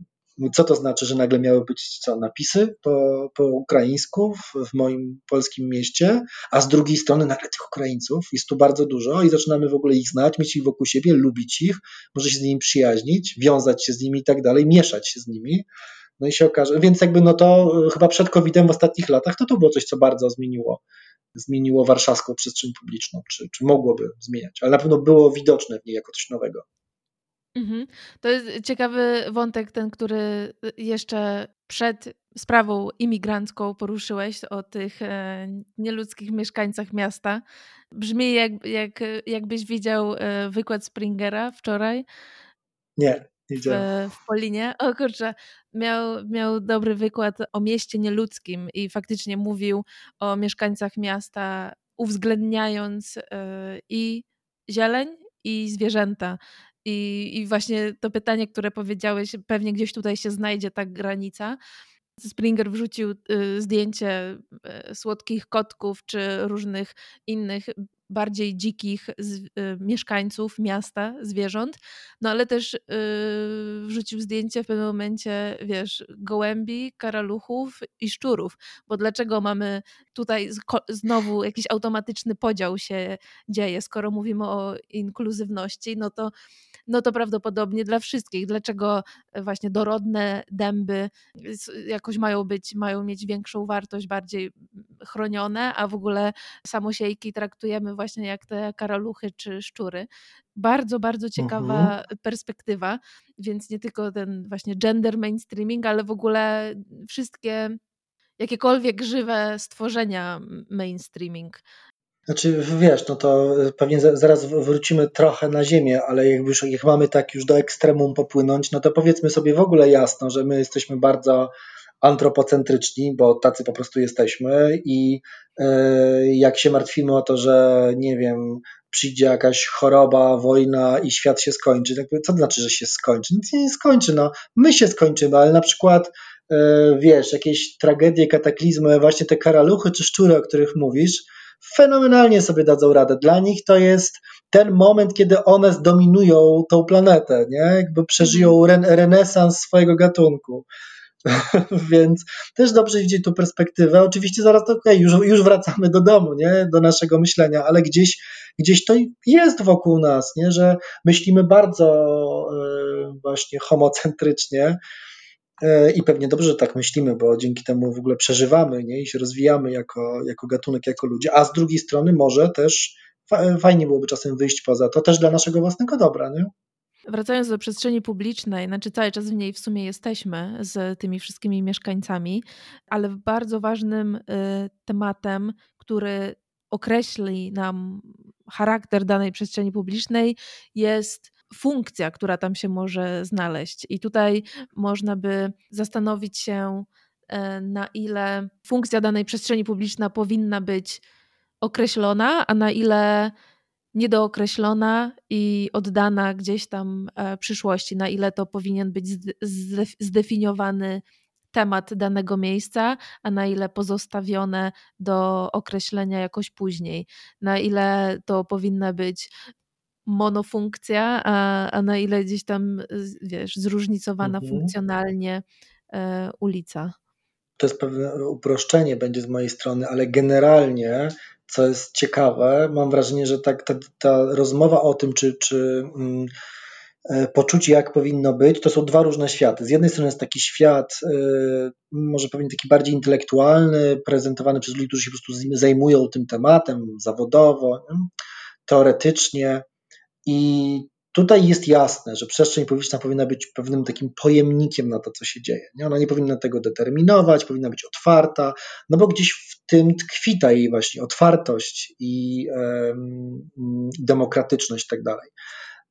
co to znaczy, że nagle miały być co, napisy po, po ukraińsku w, w, moim polskim mieście, a z drugiej strony nagle tych Ukraińców jest tu bardzo dużo i zaczynamy w ogóle ich znać, mieć ich wokół siebie, lubić ich, może się z nimi przyjaźnić, wiązać się z nimi i tak dalej, mieszać się z nimi. No i się okaże, więc jakby no to e, chyba przed COVID-em w ostatnich latach to to było coś, co bardzo zmieniło, zmieniło warszawską przestrzeń publiczną, czy, czy mogłoby zmieniać, ale na pewno było widoczne w niej jako coś nowego. Mhm. To jest ciekawy wątek, ten, który jeszcze przed sprawą imigrancką poruszyłeś o tych e, nieludzkich mieszkańcach miasta. Brzmi jak, jak, jakbyś widział e, wykład Springera wczoraj. Nie, nie w, w Polinie. O kurczę, miał, miał dobry wykład o mieście nieludzkim i faktycznie mówił o mieszkańcach miasta, uwzględniając e, i zieleń, i zwierzęta. I, I właśnie to pytanie, które powiedziałeś, pewnie gdzieś tutaj się znajdzie ta granica. Springer wrzucił y, zdjęcie y, słodkich kotków czy różnych innych bardziej dzikich z, y, mieszkańców miasta, zwierząt, no ale też y, wrzucił zdjęcie w pewnym momencie, wiesz, gołębi, karaluchów i szczurów, bo dlaczego mamy tutaj znowu jakiś automatyczny podział się dzieje, skoro mówimy o inkluzywności, no to no to prawdopodobnie dla wszystkich. Dlaczego właśnie dorodne dęby jakoś mają być, mają mieć większą wartość, bardziej chronione, a w ogóle samosiejki traktujemy właśnie jak te karaluchy czy szczury. Bardzo, bardzo ciekawa mhm. perspektywa, więc nie tylko ten właśnie gender mainstreaming, ale w ogóle wszystkie jakiekolwiek żywe stworzenia mainstreaming. Znaczy, wiesz, no to pewnie zaraz wrócimy trochę na ziemię, ale jak już jak mamy tak już do ekstremum popłynąć, no to powiedzmy sobie w ogóle jasno, że my jesteśmy bardzo antropocentryczni, bo tacy po prostu jesteśmy i e, jak się martwimy o to, że nie wiem, przyjdzie jakaś choroba, wojna i świat się skończy, co to znaczy, że się skończy? Nic się nie skończy, no my się skończymy, ale na przykład e, wiesz, jakieś tragedie, kataklizmy, właśnie te karaluchy czy szczury, o których mówisz, fenomenalnie sobie dadzą radę. Dla nich to jest ten moment, kiedy one zdominują tą planetę, nie? Jakby przeżyją mhm. re renesans swojego gatunku. Więc też dobrze widzieć tu perspektywę. Oczywiście zaraz to okay, już, już wracamy do domu, nie? do naszego myślenia, ale gdzieś, gdzieś to jest wokół nas, nie? że myślimy bardzo yy, właśnie homocentrycznie. E, I pewnie dobrze, że tak myślimy, bo dzięki temu w ogóle przeżywamy nie? i się rozwijamy jako, jako gatunek, jako ludzie, a z drugiej strony może też fajnie byłoby czasem wyjść poza to, też dla naszego własnego dobra. Nie? Wracając do przestrzeni publicznej, znaczy cały czas w niej w sumie jesteśmy z tymi wszystkimi mieszkańcami, ale bardzo ważnym y, tematem, który określi nam charakter danej przestrzeni publicznej, jest funkcja, która tam się może znaleźć. I tutaj można by zastanowić się, e, na ile funkcja danej przestrzeni publicznej powinna być określona, a na ile niedookreślona i oddana gdzieś tam e, przyszłości, na ile to powinien być zdefiniowany temat danego miejsca, a na ile pozostawione do określenia jakoś później, na ile to powinna być monofunkcja, a, a na ile gdzieś tam, wiesz, zróżnicowana mhm. funkcjonalnie e, ulica. To jest pewne uproszczenie będzie z mojej strony, ale generalnie, co jest ciekawe, mam wrażenie, że tak, ta, ta rozmowa o tym, czy, czy mm, e, poczucie, jak powinno być, to są dwa różne światy. Z jednej strony jest taki świat, e, może powiem taki bardziej intelektualny, prezentowany przez ludzi, którzy się po prostu zajmują tym tematem zawodowo, teoretycznie i Tutaj jest jasne, że przestrzeń publiczna powinna być pewnym takim pojemnikiem na to, co się dzieje. Nie? Ona nie powinna tego determinować, powinna być otwarta, no bo gdzieś w tym tkwi ta jej właśnie otwartość i demokratyczność i tak dalej.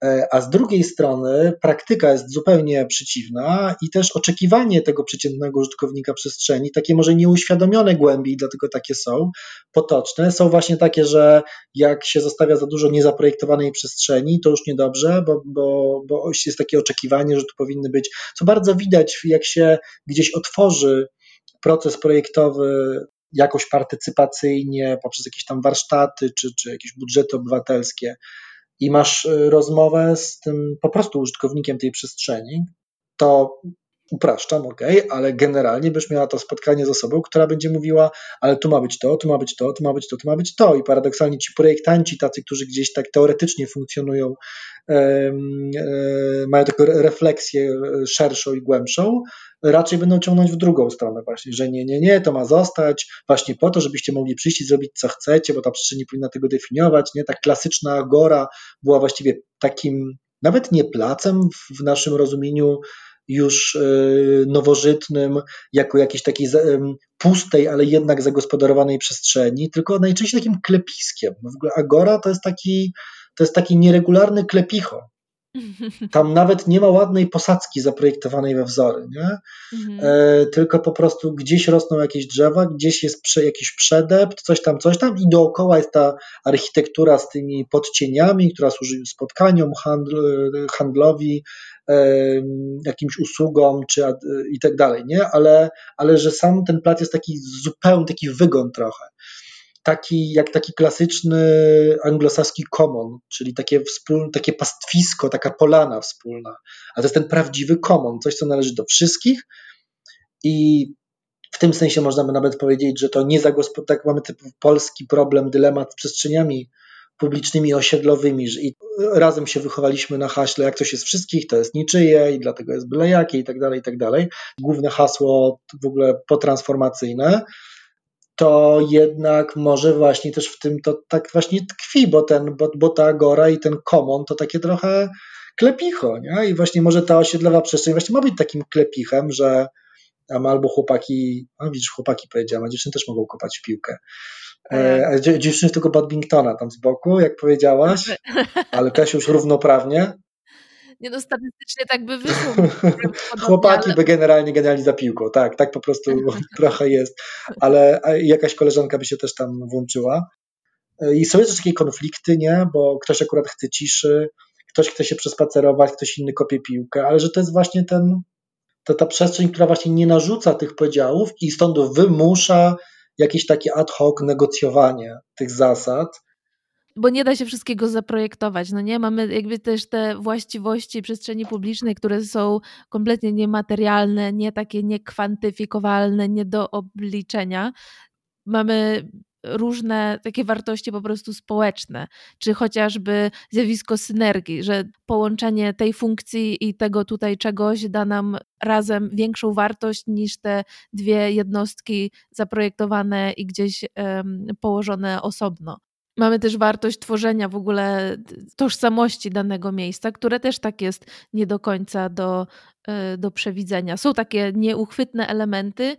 E, a z drugiej strony praktyka jest zupełnie przeciwna i też oczekiwanie tego przeciętnego użytkownika przestrzeni, takie może nieuświadomione głębiej, dlatego takie są, potoczne, są właśnie takie, że jak się zostawia za dużo niezaprojektowanej przestrzeni, to już niedobrze, bo, bo, bo jest takie oczekiwanie, że tu powinny być, co bardzo widać, jak się gdzieś otworzy proces projektowy jakoś partycypacyjnie, poprzez jakieś tam warsztaty czy, czy jakieś budżety obywatelskie, i masz y, rozmowę z tym po prostu użytkownikiem tej przestrzeni, to upraszczam, ok, ale generalnie byś miała to spotkanie z osobą, która będzie mówiła, ale tu ma być to, tu ma być to, tu ma być to, tu ma być to. I paradoksalnie ci projektanci, tacy, którzy gdzieś tak teoretycznie funkcjonują, e, mają taką refleksję e, szerszą i głębszą, raczej będą ciągnąć w drugą stronę właśnie, że nie, nie, nie, to ma zostać właśnie po to, żebyście mogli przyjść i zrobić co chcecie, bo ta przestrzeń powinna tego definiować, nie, tak klasyczna agora była właściwie takim nawet nie placem w naszym rozumieniu już y, nowożytnym, jako jakiejś takiej pustej, ale jednak zagospodarowanej przestrzeni, tylko najczęściej takim klepiskiem. W ogóle Agora to jest taki, to jest taki nieregularny klepicho. Tam nawet nie ma ładnej posadzki zaprojektowanej we wzory, nie? Mhm. E, tylko po prostu gdzieś rosną jakieś drzewa, gdzieś jest prze, jakiś przedept, coś tam, coś tam i dookoła jest ta architektura z tymi podcieniami, która służy spotkaniom, handl, handlowi, e, jakimś usługom czy, i tak dalej, nie? Ale, ale że sam ten plac jest taki zupełnie taki wygon trochę taki, jak taki klasyczny anglosaski common, czyli takie, wspólne, takie pastwisko, taka polana wspólna. A to jest ten prawdziwy common, coś, co należy do wszystkich i w tym sensie można by nawet powiedzieć, że to nie zagospodarowane, tak mamy typ polski problem, dylemat z przestrzeniami publicznymi, osiedlowymi, że i razem się wychowaliśmy na haśle, jak coś jest wszystkich, to jest niczyje i dlatego jest byle jakie i tak dalej, i tak dalej. Główne hasło w ogóle potransformacyjne to jednak może właśnie też w tym to tak właśnie tkwi, bo, ten, bo, bo ta agora i ten komon to takie trochę klepicho, nie? I właśnie może ta osiedlowa przestrzeń właśnie ma być takim klepichem, że albo chłopaki, a widzisz, chłopaki powiedziałem, a dziewczyny też mogą kopać w piłkę. E, a dziewczyny tylko badmintona tam z boku, jak powiedziałaś, ale też już równoprawnie. Nie no, statystycznie tak by wyszło. Chłopaki ale... by generalnie generalnie za piłką, tak, tak po prostu trochę jest, ale jakaś koleżanka by się też tam włączyła. E, I są też takie konflikty, nie, bo ktoś akurat chce ciszy, ktoś chce się przespacerować, ktoś inny kopie piłkę, ale że to jest właśnie ten, to ta przestrzeń, która właśnie nie narzuca tych podziałów i stąd wymusza jakieś takie ad hoc negocjowanie tych zasad, bo nie da się wszystkiego zaprojektować, no nie? Mamy jakby też te właściwości przestrzeni publicznej, które są kompletnie niematerialne, nie takie niekwantyfikowalne, nie do obliczenia. Mamy różne takie wartości po prostu społeczne, czy chociażby zjawisko synergii, że połączenie tej funkcji i tego tutaj czegoś da nam razem większą wartość niż te dwie jednostki zaprojektowane i gdzieś um, położone osobno. Mamy też wartość tworzenia w ogóle tożsamości danego miejsca, które też tak jest nie do końca do, e, do przewidzenia. Są takie nieuchwytne elementy,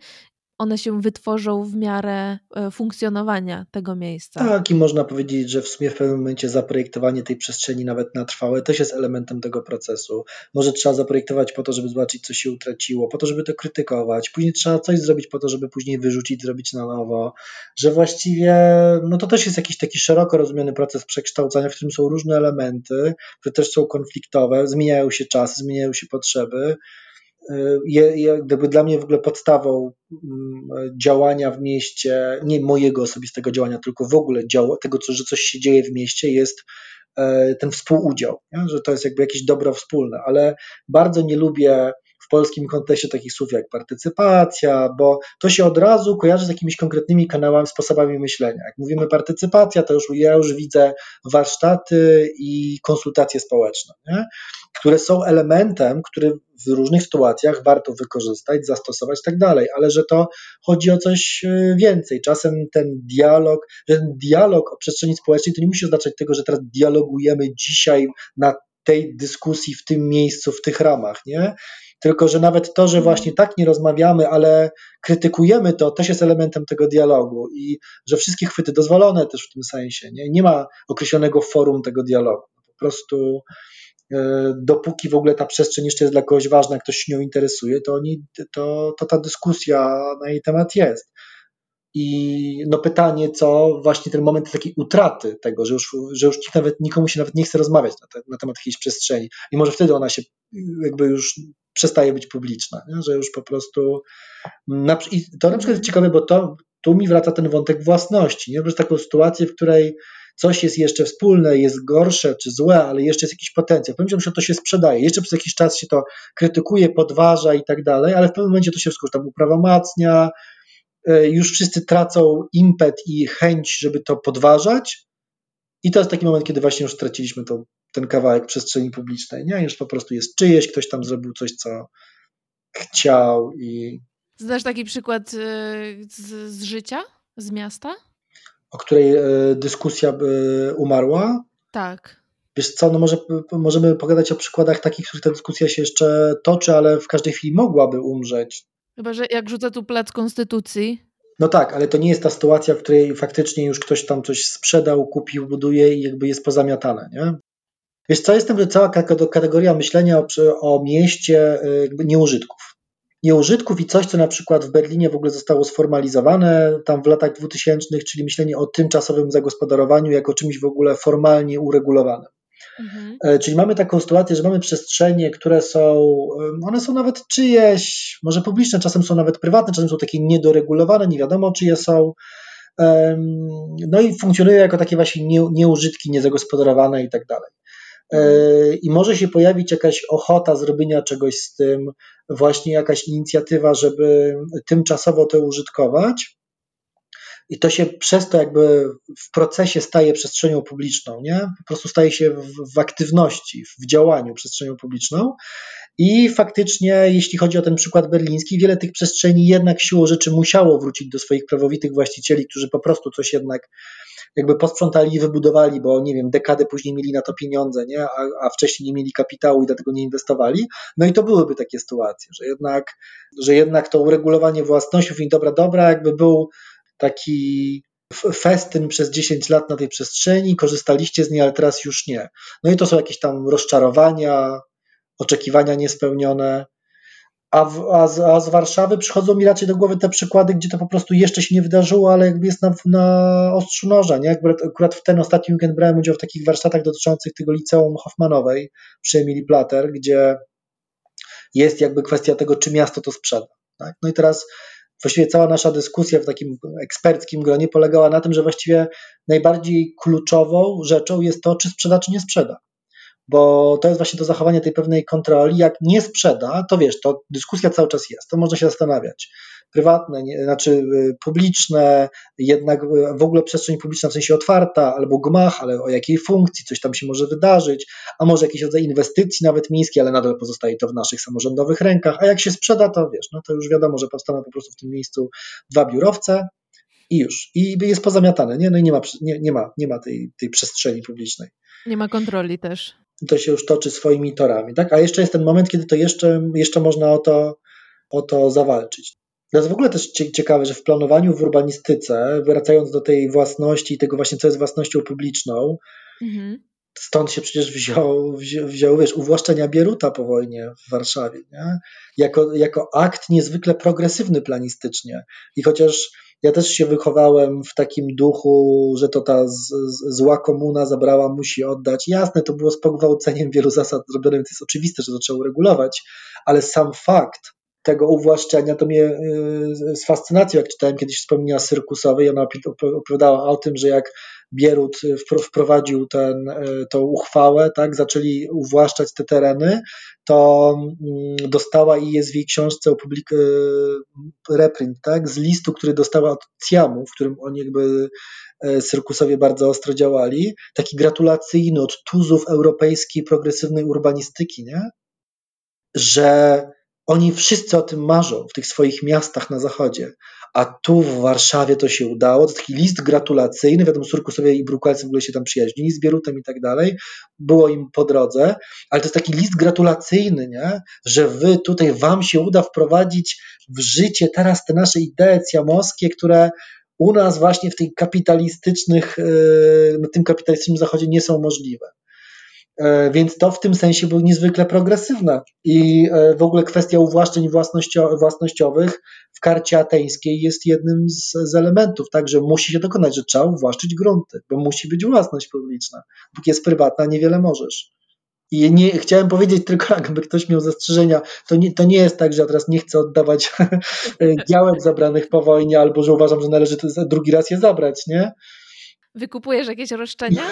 one się wytworzą w miarę e, funkcjonowania tego miejsca. Tak, i można powiedzieć, że w sumie w pewnym momencie zaprojektowanie tej przestrzeni nawet na trwałe też jest elementem tego procesu. Może trzeba zaprojektować po to, żeby zobaczyć, co się utraciło, po to, żeby to krytykować. Później trzeba coś zrobić po to, żeby później wyrzucić, zrobić na nowo. Że właściwie, no to też jest jakiś taki szeroko rozumiany proces przekształcania, w którym są różne elementy, które też są konfliktowe, zmieniają się czasy, zmieniają się potrzeby je, je, gdyby dla mnie w ogóle podstawą mm, działania w mieście, nie mojego osobistego działania, tylko w ogóle działa, tego, że coś się dzieje w mieście, jest e, ten współudział, nie? że to jest jakby jakieś dobro wspólne, ale bardzo nie lubię polskim kontekście takich słów jak partycypacja, bo to się od razu kojarzy z jakimiś konkretnymi kanałami, sposobami myślenia. Jak mówimy partycypacja, to już ja już widzę warsztaty i konsultacje społeczne, nie? które są elementem, który w różnych sytuacjach warto wykorzystać, zastosować i tak dalej, ale że to chodzi o coś e, więcej. Czasem ten dialog, ten dialog o przestrzeni społecznej to nie musi oznaczać tego, że teraz dialogujemy dzisiaj na tej dyskusji w tym miejscu, w tych ramach, nie? Tylko, że nawet to, że właśnie tak nie rozmawiamy, ale krytykujemy to, też jest elementem tego dialogu i że wszystkie chwyty dozwolone też w tym sensie. Nie, nie ma określonego forum tego dialogu. Po prostu e, dopóki w ogóle ta przestrzeń jeszcze jest dla kogoś ważna, ktoś się nią interesuje, to, oni, to, to ta dyskusja na jej temat jest. I no pytanie, co właśnie ten moment takiej utraty tego, że już, że już nawet, nikomu się nawet nie chce rozmawiać na, te, na temat jakiejś przestrzeni. I może wtedy ona się jakby już przestaje być publiczna, nie? że już po prostu. Na, I to na przykład jest ciekawe, bo to, tu mi wraca ten wątek własności. Nie? Że taką sytuację, w której coś jest jeszcze wspólne, jest gorsze czy złe, ale jeszcze jest jakiś potencjał. Powiedziałbym, że to się sprzedaje. Jeszcze przez jakiś czas się to krytykuje, podważa i tak dalej, ale w pewnym momencie to się wszystko tam uprawomacnia, już wszyscy tracą impet i chęć, żeby to podważać. I to jest taki moment, kiedy właśnie już straciliśmy to, ten kawałek przestrzeni publicznej. Nie, już po prostu jest czyjeś, ktoś tam zrobił coś, co chciał i. Znasz taki przykład e, z, z życia, z miasta? O której e, dyskusja umarła? Tak. Wiesz co, no może możemy pogadać o przykładach takich, w których ta dyskusja się jeszcze toczy, ale w każdej chwili mogłaby umrzeć. Chyba, że jak rzucę tu plac konstytucji. No tak, ale to nie jest ta sytuacja, w której faktycznie już ktoś tam coś sprzedał, kupił, buduje i jakby jest pozamiatane, nie? Wiesz co, jestem cała kategoria myślenia o, o mieście y, jakby nieużytków. Nieużytków i coś, co na przykład w Berlinie w ogóle zostało sformalizowane tam w latach 2000, czyli myślenie o tymczasowym zagospodarowaniu jako czymś w ogóle formalnie uregulowanym. Mhm. E, czyli mamy taką sytuację, że mamy przestrzenie, które są, one są nawet czyjeś, może publiczne, czasem są nawet prywatne, czasem są takie niedoregulowane, nie wiadomo czyje są. No i funkcjonują jako takie właśnie nieużytki, niezagospodarowane i tak dalej. E, mhm. I może się pojawić jakaś ochota zrobienia czegoś z tym, właśnie jakaś inicjatywa, żeby tymczasowo to użytkować i to się przez to jakby w procesie staje przestrzenią publiczną, nie? Po prostu staje się w, w aktywności, w działaniu przestrzenią publiczną. I faktycznie, jeśli chodzi o ten przykład berliński, wiele tych przestrzeni jednak siłą rzeczy musiało wrócić do swoich prawowitych właścicieli, którzy po prostu coś jednak jakby posprzątali i wybudowali, bo nie wiem, dekadę później mieli na to pieniądze, nie? A, a wcześniej nie mieli kapitału i dlatego nie inwestowali. No i to byłyby takie sytuacje, że jednak, że jednak to uregulowanie własności, i dobra, dobra, jakby był taki festyn przez 10 lat na tej przestrzeni, korzystaliście z niej, ale teraz już nie. No i to są jakieś tam rozczarowania, oczekiwania niespełnione. A, w, a, z, a z Warszawy przychodzą mi raczej do głowy te przykłady, gdzie to po prostu jeszcze się nie wydarzyło, ale jakby jest na, na ostrzu noża. Nie? Akurat, akurat w ten ostatni weekend brałem udział w takich warsztatach dotyczących tego liceum Hoffmanowej przy Emilii Plater, gdzie jest jakby kwestia tego, czy miasto to sprzeda. Tak? No i teraz właściwie cała nasza dyskusja w takim eksperckim gronie polegała na tym, że właściwie najbardziej kluczową rzeczą jest to, czy sprzeda, czy nie sprzeda. Bo to jest właśnie to zachowanie tej pewnej kontroli. Jak nie sprzeda, to wiesz, to dyskusja cały czas jest, to można się zastanawiać prywatne, nie, znaczy y, publiczne, jednak y, w ogóle przestrzeń publiczna w sensie otwarta, albo gmach, ale o jakiej funkcji, coś tam się może wydarzyć, a może jakiś rodzaj inwestycji nawet miejskiej, ale nadal pozostaje to w naszych samorządowych rękach, a jak się sprzeda, to wiesz, no to już wiadomo, że powstaną po prostu w tym miejscu dwa biurowce i już. I jest pozamiatane, nie? No i nie ma, nie, nie ma, nie ma tej, tej przestrzeni publicznej. Nie ma kontroli też. To się już toczy swoimi torami, tak? A jeszcze jest ten moment, kiedy to jeszcze, jeszcze można o to, o to zawalczyć. To jest w ogóle też ciekawe, że w planowaniu w urbanistyce, wracając do tej własności, tego właśnie, co jest własnością publiczną, mhm. stąd się przecież wziął, wziął, wziął, wiesz, uwłaszczenia Bieruta po wojnie w Warszawie, nie? Jako, jako akt niezwykle progresywny planistycznie. I chociaż ja też się wychowałem w takim duchu, że to ta z, z, zła komuna zabrała, musi oddać. Jasne, to było z pogwałceniem wielu zasad zrobione, więc jest oczywiste, że to trzeba uregulować, ale sam fakt, tego uwłaszczenia, to mnie y, z fascynacją, jak czytałem kiedyś wspomnienia Syrkusowej, ona opowiadała o tym, że jak Bierut wprowadził ten, tą uchwałę, tak, zaczęli uwłaszczać te tereny, to mm, dostała i jest w jej książce opublik reprint, tak, z listu, który dostała od CIAM-u, w którym oni jakby Syrkusowie bardzo ostro działali, taki gratulacyjny od tuzów europejskiej progresywnej urbanistyki, nie? że oni wszyscy o tym marzą w tych swoich miastach na zachodzie, a tu w Warszawie to się udało. To taki list gratulacyjny, wiadomo, Surkusowie i Brukalcy w ogóle się tam przyjaźnili z Bierutem i tak dalej, było im po drodze, ale to jest taki list gratulacyjny, nie? że wy tutaj, wam się uda wprowadzić w życie teraz te nasze idee ciamowskie, które u nas właśnie w tych kapitalistycznych, na tym kapitalistycznym zachodzie nie są możliwe. E, więc to w tym sensie było niezwykle progresywne. I e, w ogóle kwestia uwłaszczeń własnościowych w karcie ateńskiej jest jednym z, z elementów, także musi się dokonać, że trzeba uwłaszczyć grunty, bo musi być własność publiczna. Póki jest prywatna, niewiele możesz. I nie, chciałem powiedzieć tylko, jakby ktoś miał zastrzeżenia, to nie, to nie jest tak, że ja teraz nie chcę oddawać działek zabranych po wojnie, albo że uważam, że należy drugi raz je zabrać, nie? Wykupujesz jakieś roszczenia?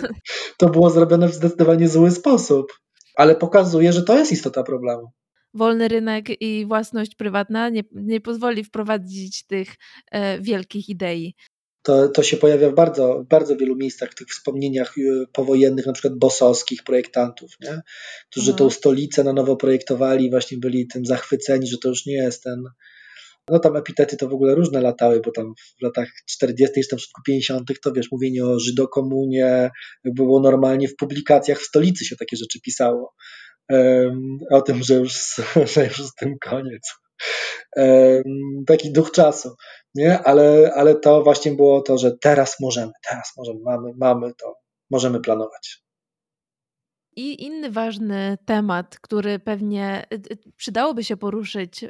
to było zrobione w zdecydowanie zły sposób, ale pokazuje, że to jest istota problemu. Wolny rynek i własność prywatna nie, nie pozwoli wprowadzić tych e, wielkich idei. To, to się pojawia w bardzo, bardzo wielu miejscach, w tych wspomnieniach y, powojennych, na przykład bosowskich projektantów, nie? którzy tą stolicę na nowo projektowali, właśnie byli tym zachwyceni, że to już nie jest ten no tam epitety to w ogóle różne latały, bo tam w latach 40., czy tam w początku 50., to wiesz, mówienie o Żydokomunie było normalnie w publikacjach w stolicy się takie rzeczy pisało. Um, o tym, że już, że już z tym koniec. Um, taki duch czasu, nie? Ale, ale to właśnie było to, że teraz możemy, teraz możemy, mamy, mamy to, możemy planować. I inny ważny temat, który pewnie y, y, przydałoby się poruszyć y,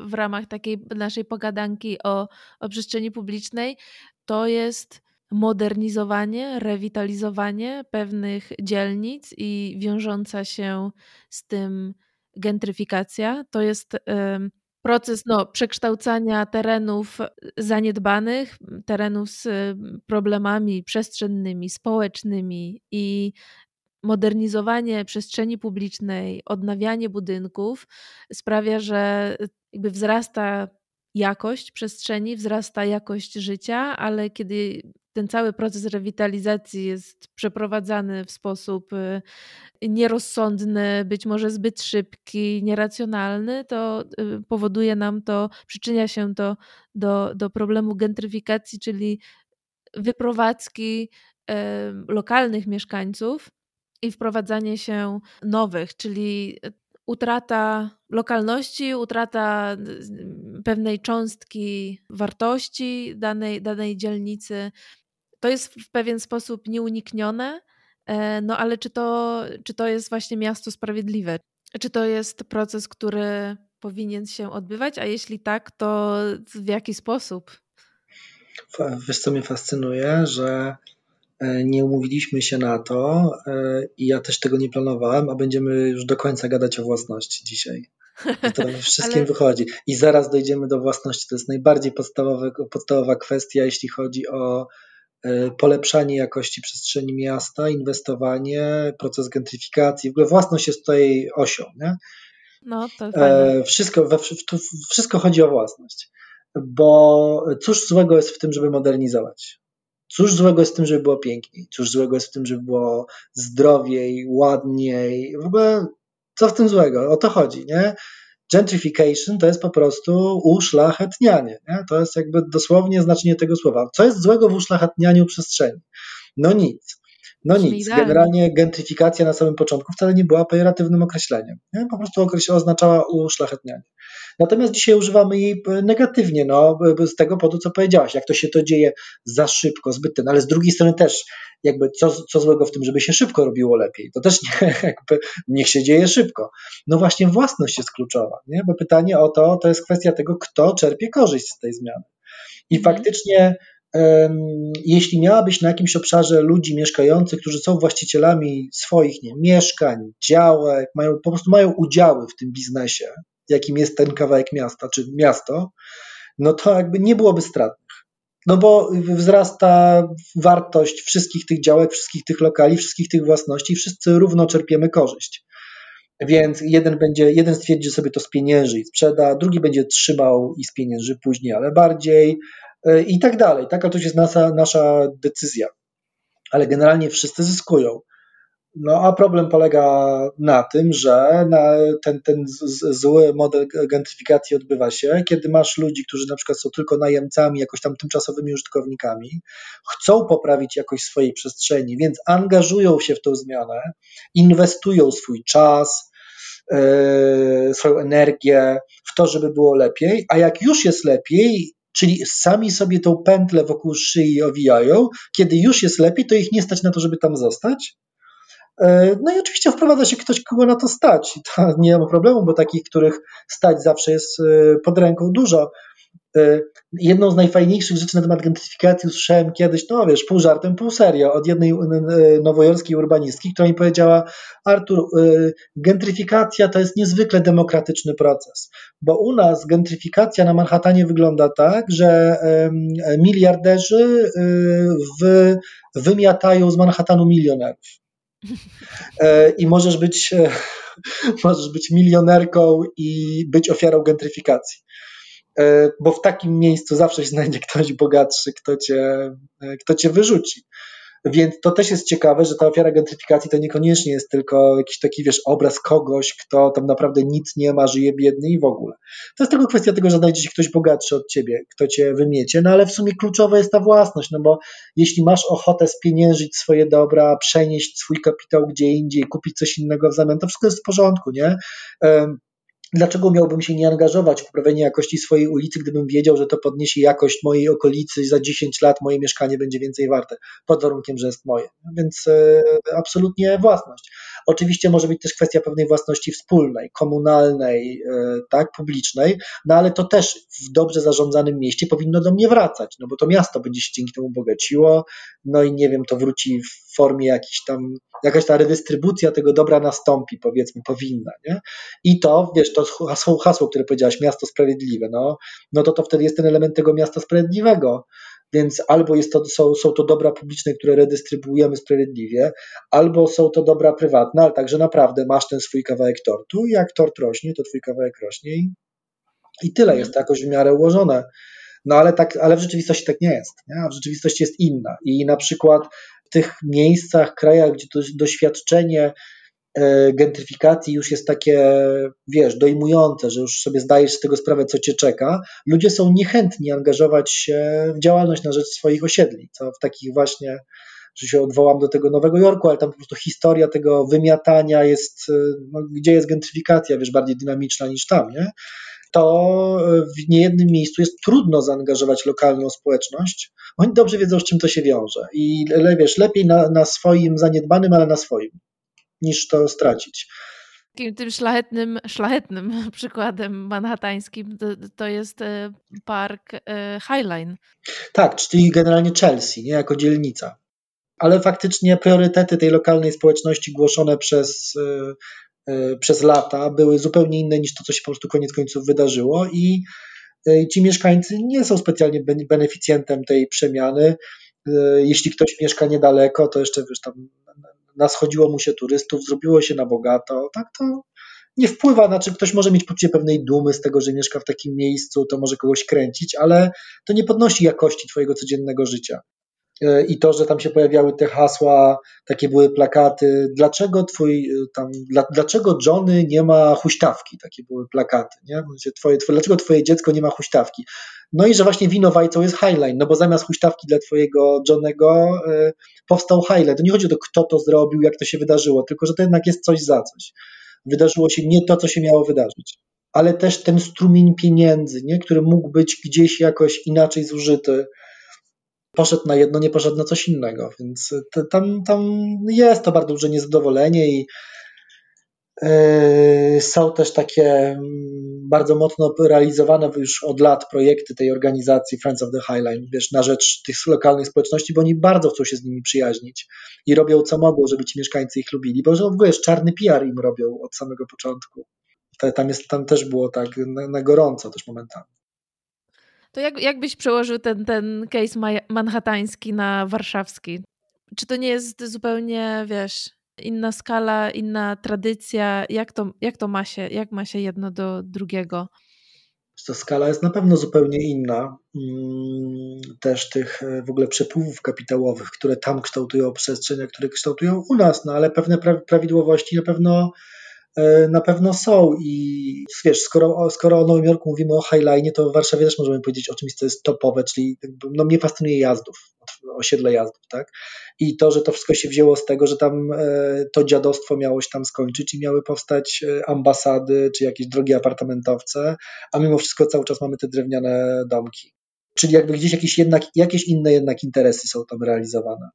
w ramach takiej naszej pogadanki o, o przestrzeni publicznej, to jest modernizowanie, rewitalizowanie pewnych dzielnic i wiążąca się z tym gentryfikacja. To jest proces no, przekształcania terenów zaniedbanych, terenów z problemami przestrzennymi, społecznymi i modernizowanie przestrzeni publicznej, odnawianie budynków sprawia, że jakby wzrasta jakość przestrzeni, wzrasta jakość życia, ale kiedy ten cały proces rewitalizacji jest przeprowadzany w sposób y, nierozsądny, być może zbyt szybki, nieracjonalny, to y, powoduje nam to, przyczynia się to do, do problemu gentryfikacji, czyli wyprowadzki lokalnych mieszkańców i wprowadzanie się nowych, czyli utrata lokalności, utrata pewnej cząstki wartości danej, danej dzielnicy. To jest w pewien sposób nieuniknione, e, no ale czy to, czy to jest właśnie miasto sprawiedliwe? Czy to jest proces, który powinien się odbywać, a jeśli tak, to w jaki sposób? Wiesz, co mnie fascynuje, że E, nie umówiliśmy się na to e, i ja też tego nie planowałem, a będziemy już do końca gadać o własności dzisiaj. I to wszystkim Ale... wychodzi. I zaraz dojdziemy do własności. To jest najbardziej podstawowa kwestia, jeśli chodzi o e, polepszanie jakości przestrzeni miasta, inwestowanie, proces gentryfikacji. W ogóle własność jest tutaj osią. Nie? No, to. Wszystko, we, wszystko chodzi o własność. Bo cóż złego jest w tym, żeby modernizować? Cóż złego jest w tym, żeby było piękniej? Cóż złego jest w tym, żeby było zdrowiej, ładniej? W ogóle co w tym złego? O to chodzi, nie? Gentrification to jest po prostu uszlachetnianie. Nie? To jest jakby dosłownie znaczenie tego słowa. Co jest złego w uszlachetnianiu przestrzeni? No nic. No nic. Generalnie gentryfikacja na samym początku wcale nie była pejoratywnym określeniem. Nie? Po prostu oznaczała uszlachetnianie. Natomiast dzisiaj używamy jej e, negatywnie, no, z tego powodu, co powiedziałaś, jak to się to dzieje za szybko, zbyt ten, ale z drugiej strony też jakby co, co złego w tym, żeby się szybko robiło lepiej. To też nie, jakby niech się dzieje szybko. No właśnie własność jest kluczowa, nie? bo pytanie o to, to jest kwestia tego, kto czerpie korzyść z tej zmiany. I mhm. faktycznie jeśli miałabyś na jakimś obszarze ludzi mieszkających, którzy są właścicielami swoich nie, mieszkań, działek, mają, po prostu mają udziały w tym biznesie, jakim jest ten kawałek miasta, czy miasto, no to jakby nie byłoby stratnych. no bo wzrasta wartość wszystkich tych działek, wszystkich tych lokali, wszystkich tych własności, wszyscy równo czerpiemy korzyść. Więc jeden będzie, jeden stwierdzi, że sobie to spienięży i sprzeda, drugi będzie trzymał i spienięży później, ale bardziej e, i tak dalej. Taka to jest nasza, nasza decyzja. Ale generalnie wszyscy zyskują. No a problem polega na tym, że na ten, ten zły model gentryfikacji odbywa się, kiedy masz ludzi, którzy na przykład są tylko najemcami, jakoś tam tymczasowymi użytkownikami, chcą poprawić jakość swojej przestrzeni, więc angażują się w tę zmianę, inwestują swój czas, yy, swoją energię w to, żeby było lepiej, a jak już jest lepiej, czyli sami sobie tą pętlę wokół szyi owijają, kiedy już jest lepiej, to ich nie stać na to, żeby tam zostać, no i oczywiście wprowadza się ktoś, kogo na to stać. To nie ma problemu, bo takich, których stać zawsze jest e, pod ręką dużo. E, jedną z najfajniejszych rzeczy na temat gentryfikacji usłyszałem kiedyś, no wiesz, pół żartem, pół serio, od jednej nowojorskiej urbanistki, która mi powiedziała: Artur, gentryfikacja to jest niezwykle demokratyczny proces, bo u nas gentryfikacja na Manhattanie wygląda tak, że miliarderzy wymiatają z Manhattanu milionerów. E, I możesz być, e, możesz być milionerką i być ofiarą gentryfikacji. E, bo w takim miejscu zawsze się znajdzie ktoś bogatszy, kto cię, kto cię wyrzuci. Więc to też jest ciekawe, że ta ofiara gentryfikacji to niekoniecznie jest tylko jakiś taki, wiesz, obraz kogoś, kto tam naprawdę nic nie ma, żyje biedny i w ogóle. To jest tylko kwestia tego, że znajdzie się ktoś bogatszy od ciebie, kto cię wymiecie, no ale w sumie kluczowa jest ta własność, no bo jeśli masz ochotę spieniężyć swoje dobra, przenieść swój kapitał gdzie indziej, kupić coś innego w zamian, to wszystko jest w porządku, nie? Dlaczego miałbym się nie angażować w poprawienie jakości swojej ulicy, gdybym wiedział, że to podniesie jakość mojej okolicy i za 10 lat moje mieszkanie będzie więcej warte, pod warunkiem, że jest moje. Więc e, absolutnie własność. Oczywiście może być też kwestia pewnej własności wspólnej, komunalnej, e, tak, publicznej, no ale to też w dobrze zarządzanym mieście powinno do mnie wracać, no bo to miasto będzie się dzięki temu bogaciło, no i nie wiem, to wróci w formie jakiejś tam, jakaś ta redystrybucja tego dobra nastąpi, powiedzmy, powinna, nie? I to, wiesz, to hasło, hasło które powiedziałaś, miasto sprawiedliwe, no, no to to wtedy jest ten element tego miasta sprawiedliwego, więc albo jest to, są, są to dobra publiczne, które redystrybuujemy sprawiedliwie, albo są to dobra prywatne, ale także naprawdę masz ten swój kawałek tortu i jak tort rośnie, to twój kawałek rośnie i, i tyle, jest to jakoś w miarę ułożone. No ale, tak, ale w rzeczywistości tak nie jest. Nie? A w rzeczywistości jest inna. I na przykład w tych miejscach, krajach, gdzie to doświadczenie gentryfikacji już jest takie, wiesz, dojmujące, że już sobie zdajesz z tego sprawę, co cię czeka, ludzie są niechętni angażować się w działalność na rzecz swoich osiedli, co w takich właśnie, że się odwołam do tego Nowego Jorku, ale tam po prostu historia tego wymiatania jest, e, no, gdzie jest gentryfikacja, wiesz, bardziej dynamiczna niż tam, nie? to w niejednym miejscu jest trudno zaangażować lokalną społeczność. Oni dobrze wiedzą, z czym to się wiąże. I wiesz, lepiej na, na swoim zaniedbanym, ale na swoim niż to stracić. Takim tym szlachetnym, szlachetnym przykładem manhattańskim to, jest e, park e, Highline. Tak, czyli generalnie Chelsea, nie jako dzielnica. Ale faktycznie priorytety tej lokalnej społeczności głoszone przez, e, przez lata były zupełnie inne niż to, co się po prostu koniec końców wydarzyło i ci mieszkańcy nie są specjalnie beneficjentem tej przemiany. Jeśli ktoś mieszka niedaleko, to jeszcze wiesz, tam naschodziło mu się turystów, zrobiło się na bogato, tak to nie wpływa, znaczy ktoś może mieć poczucie pewnej dumy z tego, że mieszka w takim miejscu, to może kogoś kręcić, ale to nie podnosi jakości twojego codziennego życia. E, I to, że tam się pojawiały te hasła, takie były plakaty, dlaczego twój e, tam, dlaczego Johnny nie ma huśtawki, takie były plakaty, nie? Twoje, twoje, dlaczego twoje dziecko nie ma huśtawki? No i że właśnie winowajcą jest Highline, no bo zamiast huśtawki dla twojego Johnego y, powstał Highline. To nie chodzi o to, kto to zrobił, jak to się wydarzyło, tylko że to jednak jest coś za coś. Wydarzyło się nie to, co się miało wydarzyć. Ale też ten strumień pieniędzy, nie? który mógł być gdzieś jakoś inaczej zużyty, poszedł na jedno, nie poszedł na coś innego. Więc tam, tam jest to bardzo duże niezadowolenie i są też takie mm, bardzo mocno realizowane już od lat projekty tej organizacji Friends of the Highline, wiesz, na rzecz tych lokalnych społeczności, bo oni bardzo chcą się z nimi przyjaźnić i robią co mogą, żeby ci mieszkańcy ich lubili, bo że w ogóle jest czarny PR im robią od samego początku. Tam, jest, tam też było tak na, na gorąco też momentami. To jak, jak byś przełożył ten, ten case manhattański na warszawski? Czy to nie jest zupełnie, wiesz, inna skala, inna tradycja? Jak to, jak to ma się, jak ma się jedno do drugiego? Ta skala jest na pewno zupełnie inna. Mm, też tych e, w ogóle przepływów kapitałowych, które tam kształtują przestrzeń, a które kształtują u nas, no ale pewne prawidłowości na pewno na pewno są i wiesz, skoro, skoro o Nowym Jorku mówimy o Highline, to w Warszawie też możemy powiedzieć o czymś, co jest topowe, czyli no mnie fascynuje jazdów, osiedle jazdów, tak? I to, że to wszystko się wzięło z tego, że tam e, to dziadostwo miało się tam skończyć i miały powstać e, ambasady czy jakieś drogie apartamentowce, a mimo wszystko cały czas mamy te drewniane domki. Czyli jakby gdzieś jakieś, jednak, jakieś inne jednak interesy są tam realizowane.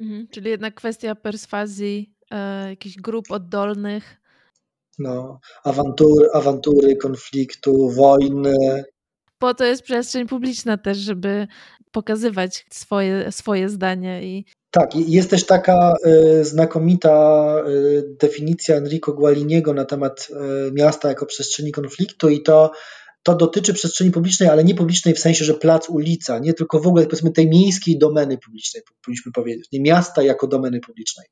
Mhm, czyli jednak kwestia perswazji, e, jakichś grup oddolnych, no, awantury, awantury, konfliktu, wojny. Po to jest przestrzeń publiczna też, żeby pokazywać swoje, swoje zdanie. I... Tak, jest też taka y, znakomita y, definicja Enrico Gualiniego na temat y, miasta jako przestrzeni konfliktu i to, to dotyczy przestrzeni publicznej, ale nie publicznej w sensie, że plac, ulica, nie tylko w ogóle powiedzmy tej miejskiej domeny publicznej, powinniśmy powiedzieć, nie miasta jako domeny publicznej.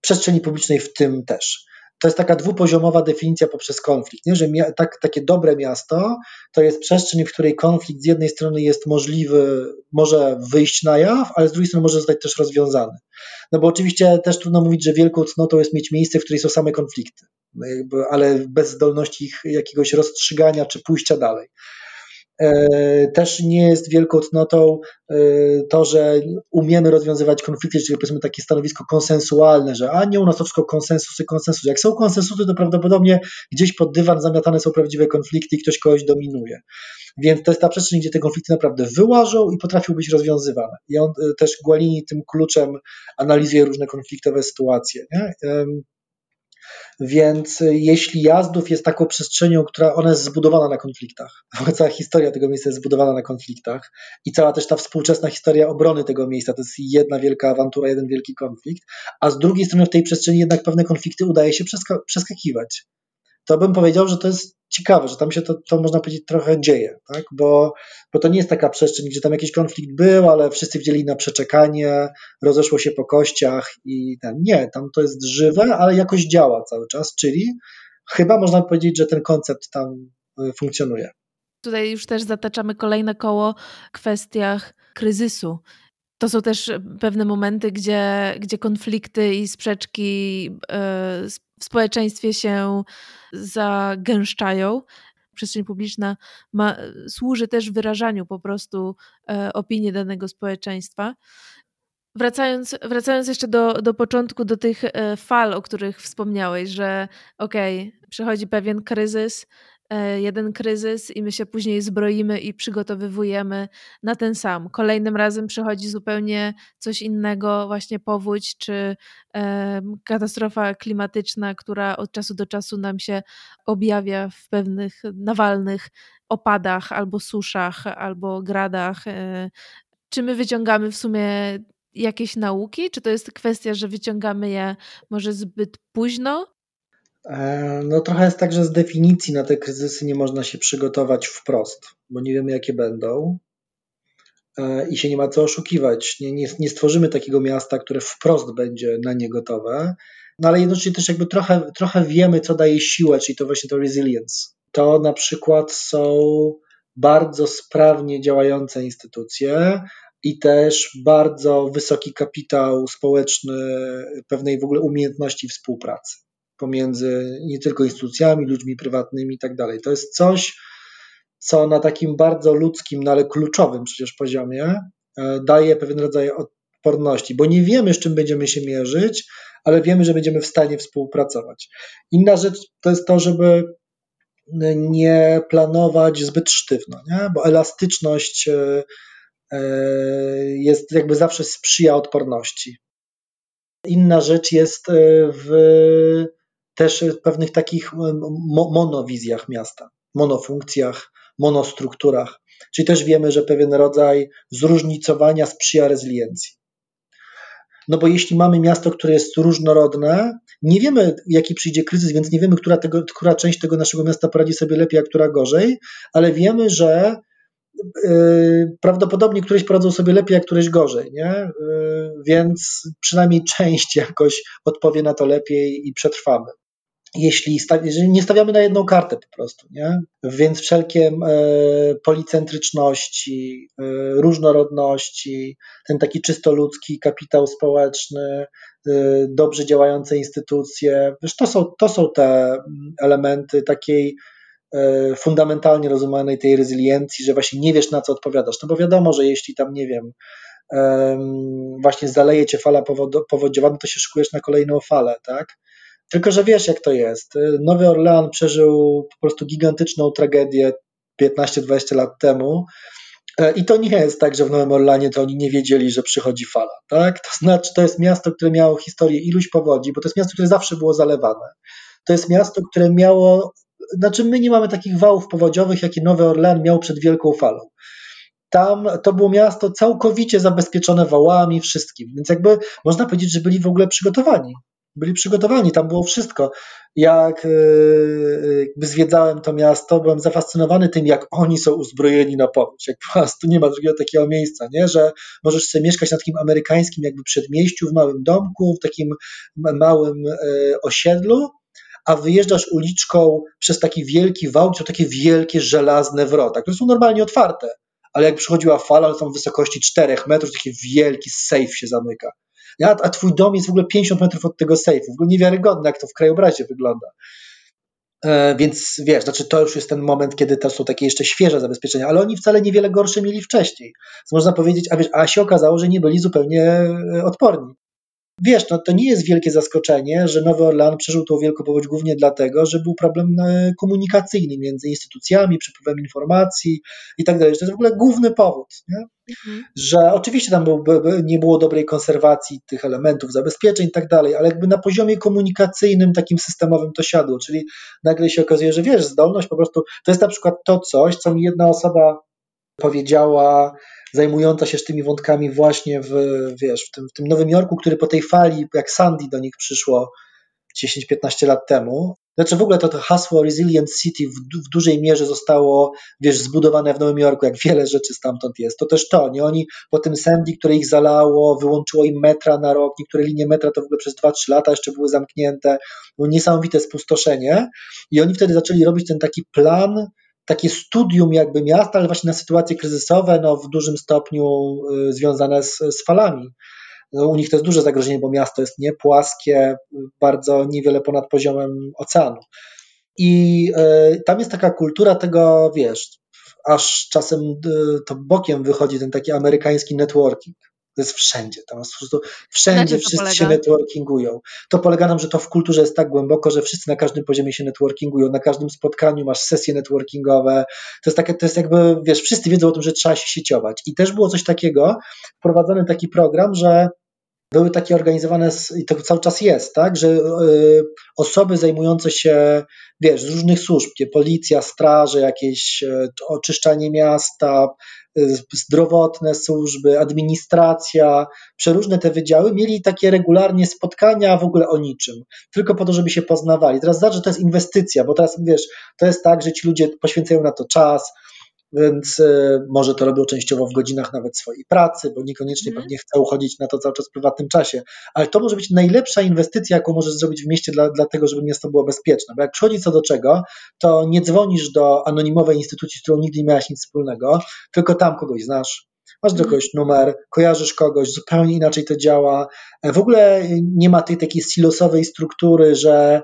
Przestrzeni publicznej w tym też to jest taka dwupoziomowa definicja poprzez konflikt, nie? że tak, takie dobre miasto to jest przestrzeń, w której konflikt z jednej strony jest możliwy, może wyjść na jaw, ale z drugiej strony może zostać też rozwiązany. No bo oczywiście też trudno mówić, że wielką cnotą jest mieć miejsce, w której są same konflikty, no ale bez zdolności ich jakiegoś rozstrzygania czy pójścia dalej. E, też nie jest wielką cnotą e, to, że umiemy rozwiązywać konflikty, czyli powiedzmy takie stanowisko konsensualne, że a nie u nas to wszystko konsensusy, konsensusy. Jak są konsensusy, to prawdopodobnie gdzieś pod dywan zamiatane są prawdziwe konflikty i ktoś kogoś dominuje. Więc to jest ta przestrzeń, gdzie te konflikty naprawdę wyłażą i potrafią być rozwiązywane. I on e, też Gualini tym kluczem analizuje różne konfliktowe sytuacje. Nie? Więc jeśli Jazdów jest taką przestrzenią, która ona jest zbudowana na konfliktach, cała historia tego miejsca jest zbudowana na konfliktach i cała też ta współczesna historia obrony tego miejsca to jest jedna wielka awantura, jeden wielki konflikt, a z drugiej strony w tej przestrzeni jednak pewne konflikty udaje się przeskakiwać. To bym powiedział, że to jest ciekawe, że tam się to, to można powiedzieć trochę dzieje, tak? bo, bo to nie jest taka przestrzeń, gdzie tam jakiś konflikt był, ale wszyscy wzięli na przeczekanie, rozeszło się po kościach i ten. Nie, tam to jest żywe, ale jakoś działa cały czas, czyli chyba można powiedzieć, że ten koncept tam y, funkcjonuje. Tutaj już też zataczamy kolejne koło w kwestiach kryzysu. To są też pewne momenty, gdzie, gdzie konflikty i sprzeczki y, w społeczeństwie się zagęszczają. Przestrzeń publiczna ma, służy też wyrażaniu po prostu e, opinii danego społeczeństwa. Wracając, wracając jeszcze do, do początku, do tych e, fal, o których wspomniałeś, że okej, okay, przychodzi pewien kryzys, E, jeden kryzys i my się później zbroimy i przygotowywujemy na ten sam. Kolejnym razem przychodzi zupełnie coś innego, właśnie powódź czy katastrofa klimatyczna, która od czasu do czasu nam się objawia w pewnych nawalnych opadach albo suszach, albo gradach. E, czy my wyciągamy w sumie jakieś nauki? Czy to jest kwestia, że wyciągamy je może zbyt późno, E, no trochę jest tak, że z definicji na te kryzysy nie można się przygotować wprost, bo nie wiemy jakie będą e, i się nie ma co oszukiwać. Nie, nie, nie stworzymy takiego miasta, które wprost będzie na nie gotowe, no ale jednocześnie też jakby trochę, trochę wiemy, co daje siłę, czyli to właśnie to resilience. To na przykład są bardzo sprawnie działające instytucje i też bardzo wysoki kapitał społeczny pewnej w ogóle umiejętności współpracy pomiędzy nie tylko instytucjami, ludźmi prywatnymi i tak. To jest coś, co na takim bardzo ludzkim, no ale kluczowym przecież poziomie e, daje pewien rodzaj odporności, bo nie wiemy, z czym będziemy się mierzyć, ale wiemy, że będziemy w stanie współpracować. Inna rzecz to jest to, żeby nie planować zbyt sztywno, nie? bo elastyczność e, e, jest jakby zawsze sprzyja odporności. Inna rzecz jest w też w pewnych takich monowizjach miasta, monofunkcjach, monostrukturach. Czyli też wiemy, że pewien rodzaj zróżnicowania sprzyja rezyliencji. No bo jeśli mamy miasto, które jest różnorodne, nie wiemy, jaki przyjdzie kryzys, więc nie wiemy, która, tego, która część tego naszego miasta poradzi sobie lepiej, a która gorzej, ale wiemy, że prawdopodobnie któreś poradzą sobie lepiej, a któreś gorzej, nie? Więc przynajmniej część jakoś odpowie na to lepiej i przetrwamy jeśli, jeżeli nie stawiamy na jedną kartę po prostu, nie? Więc wszelkie e, policentryczności, e, różnorodności, ten taki czysto ludzki kapitał społeczny, e, dobrze działające instytucje, wiesz, to są, to są te elementy takiej fundamentalnie rozumianej tej rezyliencji, że właśnie nie wiesz na co odpowiadasz. No bo wiadomo, że jeśli tam, nie wiem, właśnie zaleje cię fala powodziowa, no to się szykujesz na kolejną falę, tak? Tylko, że wiesz, jak to jest. Nowy Orlean przeżył po prostu gigantyczną tragedię 15-20 lat temu. E, I to nie jest tak, że w Nowym Orlanie to oni nie wiedzieli, że przychodzi fala. Tak? To znaczy, to jest miasto, które miało historię iluś powodzi, bo to jest miasto, które zawsze było zalewane. To jest miasto, które miało. Znaczy, my nie mamy takich wałów powodziowych, jakie Nowy Orlean miał przed wielką falą. Tam to było miasto całkowicie zabezpieczone wałami, wszystkim. Więc jakby można powiedzieć, że byli w ogóle przygotowani byli przygotowani, tam było wszystko. Jak e, jakby zwiedzałem to miasto, byłem zafascynowany tym, jak oni są uzbrojeni na powódź. Jak po prostu nie ma drugiego takiego miejsca, nie? że możesz sobie mieszkać na takim amerykańskim jakby przedmieściu, w małym domku, w takim małym e, osiedlu, a wyjeżdżasz uliczką przez taki wielki wał, to takie wielkie żelazne wrota, które są normalnie otwarte, ale jak przychodziła fala, to są w wysokości 4 metrów, taki wielki safe się zamyka a, a twój dom jest w ogóle 50 metrów od tego sejfu. W ogóle niewiarygodne, jak to w krajobrazie wygląda. E, więc wiesz, znaczy to już jest ten moment, kiedy to są takie jeszcze świeże zabezpieczenia, ale oni wcale niewiele gorsze mieli wcześniej. Więc można powiedzieć, a wiesz, a się okazało, że nie byli zupełnie e, odporni. Wiesz, no, to nie jest wielkie zaskoczenie, że Nowy Orlan przeżył tą wielką powódź głównie dlatego, że był problem e, komunikacyjny między instytucjami, przepływem informacji i tak dalej. To jest w ogóle główny powód. Mhm. Że oczywiście tam był, nie było dobrej konserwacji tych elementów, zabezpieczeń i tak dalej, ale jakby na poziomie komunikacyjnym, takim systemowym to siadło, czyli nagle się okazuje, że wiesz, zdolność po prostu, to jest na przykład to coś, co mi jedna osoba powiedziała, zajmująca się tymi wątkami właśnie w, wiesz, w, tym, w tym Nowym Jorku, który po tej fali, jak Sandy do nich przyszło 10-15 lat temu, znaczy w ogóle to, to hasło Resilient City w, w, dużej mierze zostało, wiesz, zbudowane w Nowym Jorku, jak wiele rzeczy stamtąd jest. To też to, nie? Oni po tym Sandy, które ich zalało, wyłączyło im metra na rok, niektóre linie metra to w ogóle przez 2-3 lata jeszcze były zamknięte, było niesamowite spustoszenie i oni wtedy zaczęli robić ten taki plan, takie studium jakby miasta, ale właśnie na sytuacje kryzysowe, no w dużym stopniu y, związane z, z falami. No, u nich to jest duże zagrożenie, bo miasto jest nie płaskie, bardzo niewiele ponad poziomem oceanu. I y, tam jest taka kultura tego, wiesz, aż czasem y, to bokiem wychodzi ten taki amerykański networking. To jest wszędzie. Tam jest po prostu wszędzie wszyscy polega? się networkingują. To polega na tym, że to w kulturze jest tak głęboko, że wszyscy na każdym poziomie się networkingują. Na każdym spotkaniu masz sesje networkingowe. To jest, takie, to jest jakby, wiesz, wszyscy wiedzą o tym, że trzeba się sieciować. I też było coś takiego, wprowadzony taki program, że były takie organizowane, i to cały czas jest, tak, że y, osoby zajmujące się, wiesz, z różnych służb, policja, straże, jakieś y, oczyszczanie miasta, y, zdrowotne służby, administracja, przeróżne te wydziały mieli takie regularnie spotkania w ogóle o niczym, tylko po to, żeby się poznawali. Teraz zobacz, że to jest inwestycja, bo teraz wiesz, to jest tak, że ci ludzie poświęcają na to czas, więc e, może to robią częściowo w godzinach nawet swojej pracy, bo niekoniecznie mm. pewnie chcą chodzić na to cały czas w prywatnym czasie, ale to może być najlepsza inwestycja, jaką możesz zrobić w mieście dla, dla tego, żeby miasto było bezpieczne, bo jak przychodzi co do czego, to nie dzwonisz do anonimowej instytucji, z którą nigdy nie miałaś nic wspólnego, tylko tam kogoś znasz, masz do mhm. kogoś numer, kojarzysz kogoś, zupełnie inaczej to działa. E, w ogóle nie ma tej takiej silosowej struktury, że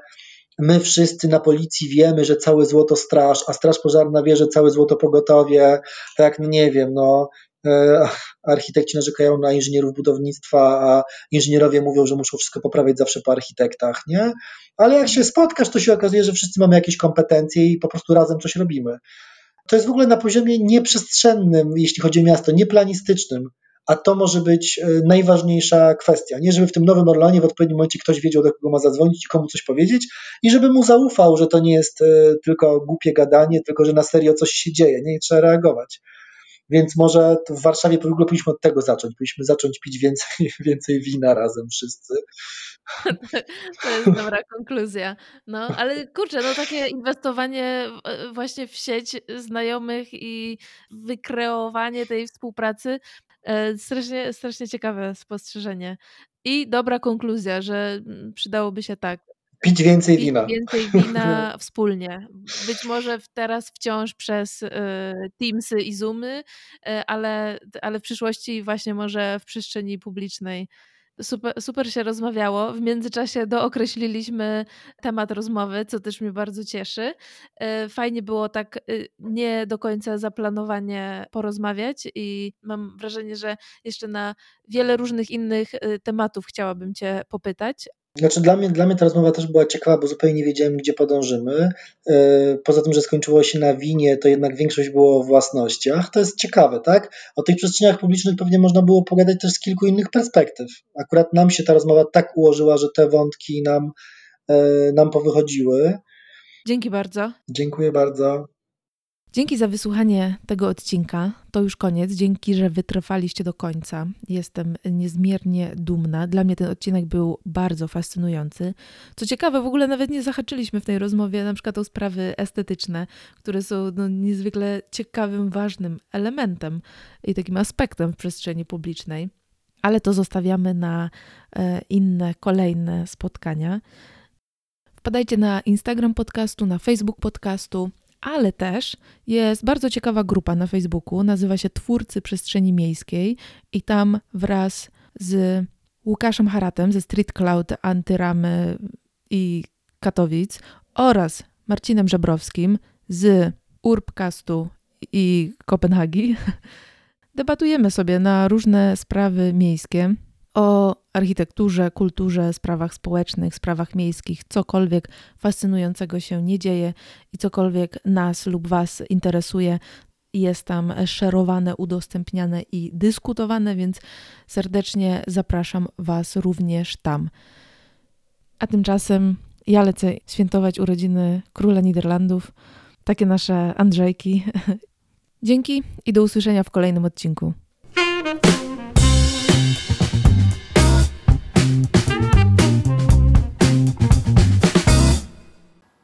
my wszyscy na policji wiemy, że całe złoto straż, a straż pożarna wie, że całe złoto pogotowie, tak, no nie wiem, no e, architekci narzekają na inżynierów budownictwa, a inżynierowie mówią, że muszą wszystko poprawiać zawsze po architektach, nie? Ale jak się spotkasz, to się okazuje, że wszyscy mamy jakieś kompetencje i po prostu razem coś robimy. To jest w ogóle na poziomie nieprzestrzennym, jeśli chodzi o miasto, nieplanistycznym a to może być e, najważniejsza kwestia. Nie, żeby w tym Nowym Orlanie w odpowiednim momencie ktoś wiedział, do kogo ma zadzwonić i komu coś powiedzieć i żeby mu zaufał, że to nie jest e, tylko głupie gadanie, tylko że na serio coś się dzieje, nie I trzeba reagować. Więc może w Warszawie w ogóle powinniśmy od tego zacząć. Powinniśmy zacząć pić więcej, więcej wina razem wszyscy. To jest dobra konkluzja. No, ale kurczę, no takie inwestowanie właśnie w sieć znajomych i wykreowanie tej współpracy, e, strasznie, strasznie ciekawe spostrzeżenie. I dobra konkluzja, że mm, przydałoby się tak Pić więcej pić wina. więcej wina wspólnie. Być może teraz wciąż przez y, Teamsy i Zoomy, y, ale, ale w przyszłości właśnie może w przestrzeni publicznej. Super, super się rozmawiało. W międzyczasie dookreśliliśmy temat rozmowy, co też mnie bardzo cieszy. Y, fajnie było tak nie do końca zaplanowanie porozmawiać i mam wrażenie, że jeszcze na wiele różnych innych tematów chciałabym Cię popytać, znaczy dla mnie, dla mnie ta rozmowa też była ciekawa, bo zupełnie nie wiedziałem, gdzie podążymy. E, poza tym, że skończyło się na winie, to jednak większość było o własnościach. To jest ciekawe, tak? O tych przestrzeniach publicznych pewnie można było pogadać też z kilku innych perspektyw. Akurat nam się ta rozmowa tak ułożyła, że te wątki nam, e, nam powychodziły. Dzięki bardzo. Dziękuję bardzo. Dzięki za wysłuchanie tego odcinka. To już koniec. Dzięki, że wytrwaliście do końca. Jestem niezmiernie dumna. Dla mnie ten odcinek był bardzo fascynujący. Co ciekawe, w ogóle nawet nie zahaczyliśmy w tej rozmowie na przykład o sprawy estetyczne, które są no, niezwykle ciekawym, ważnym elementem i takim aspektem w przestrzeni publicznej. Ale to zostawiamy na e, inne, kolejne spotkania. Wpadajcie na Instagram podcastu, na Facebook podcastu ale też jest bardzo ciekawa grupa na Facebooku, nazywa się Twórcy Przestrzeni Miejskiej i tam wraz z Łukaszem Haratem ze Street Cloud Antyramy i Katowic oraz Marcinem Żebrowskim z Urbcastu i Kopenhagi debatujemy sobie na różne sprawy miejskie o architekturze, kulturze, sprawach społecznych, sprawach miejskich, cokolwiek fascynującego się nie dzieje i cokolwiek nas lub Was interesuje, jest tam szerowane, udostępniane i dyskutowane, więc serdecznie zapraszam Was również tam. A tymczasem ja lecę świętować urodziny króla Niderlandów, takie nasze Andrzejki. Dzięki i do usłyszenia w kolejnym odcinku.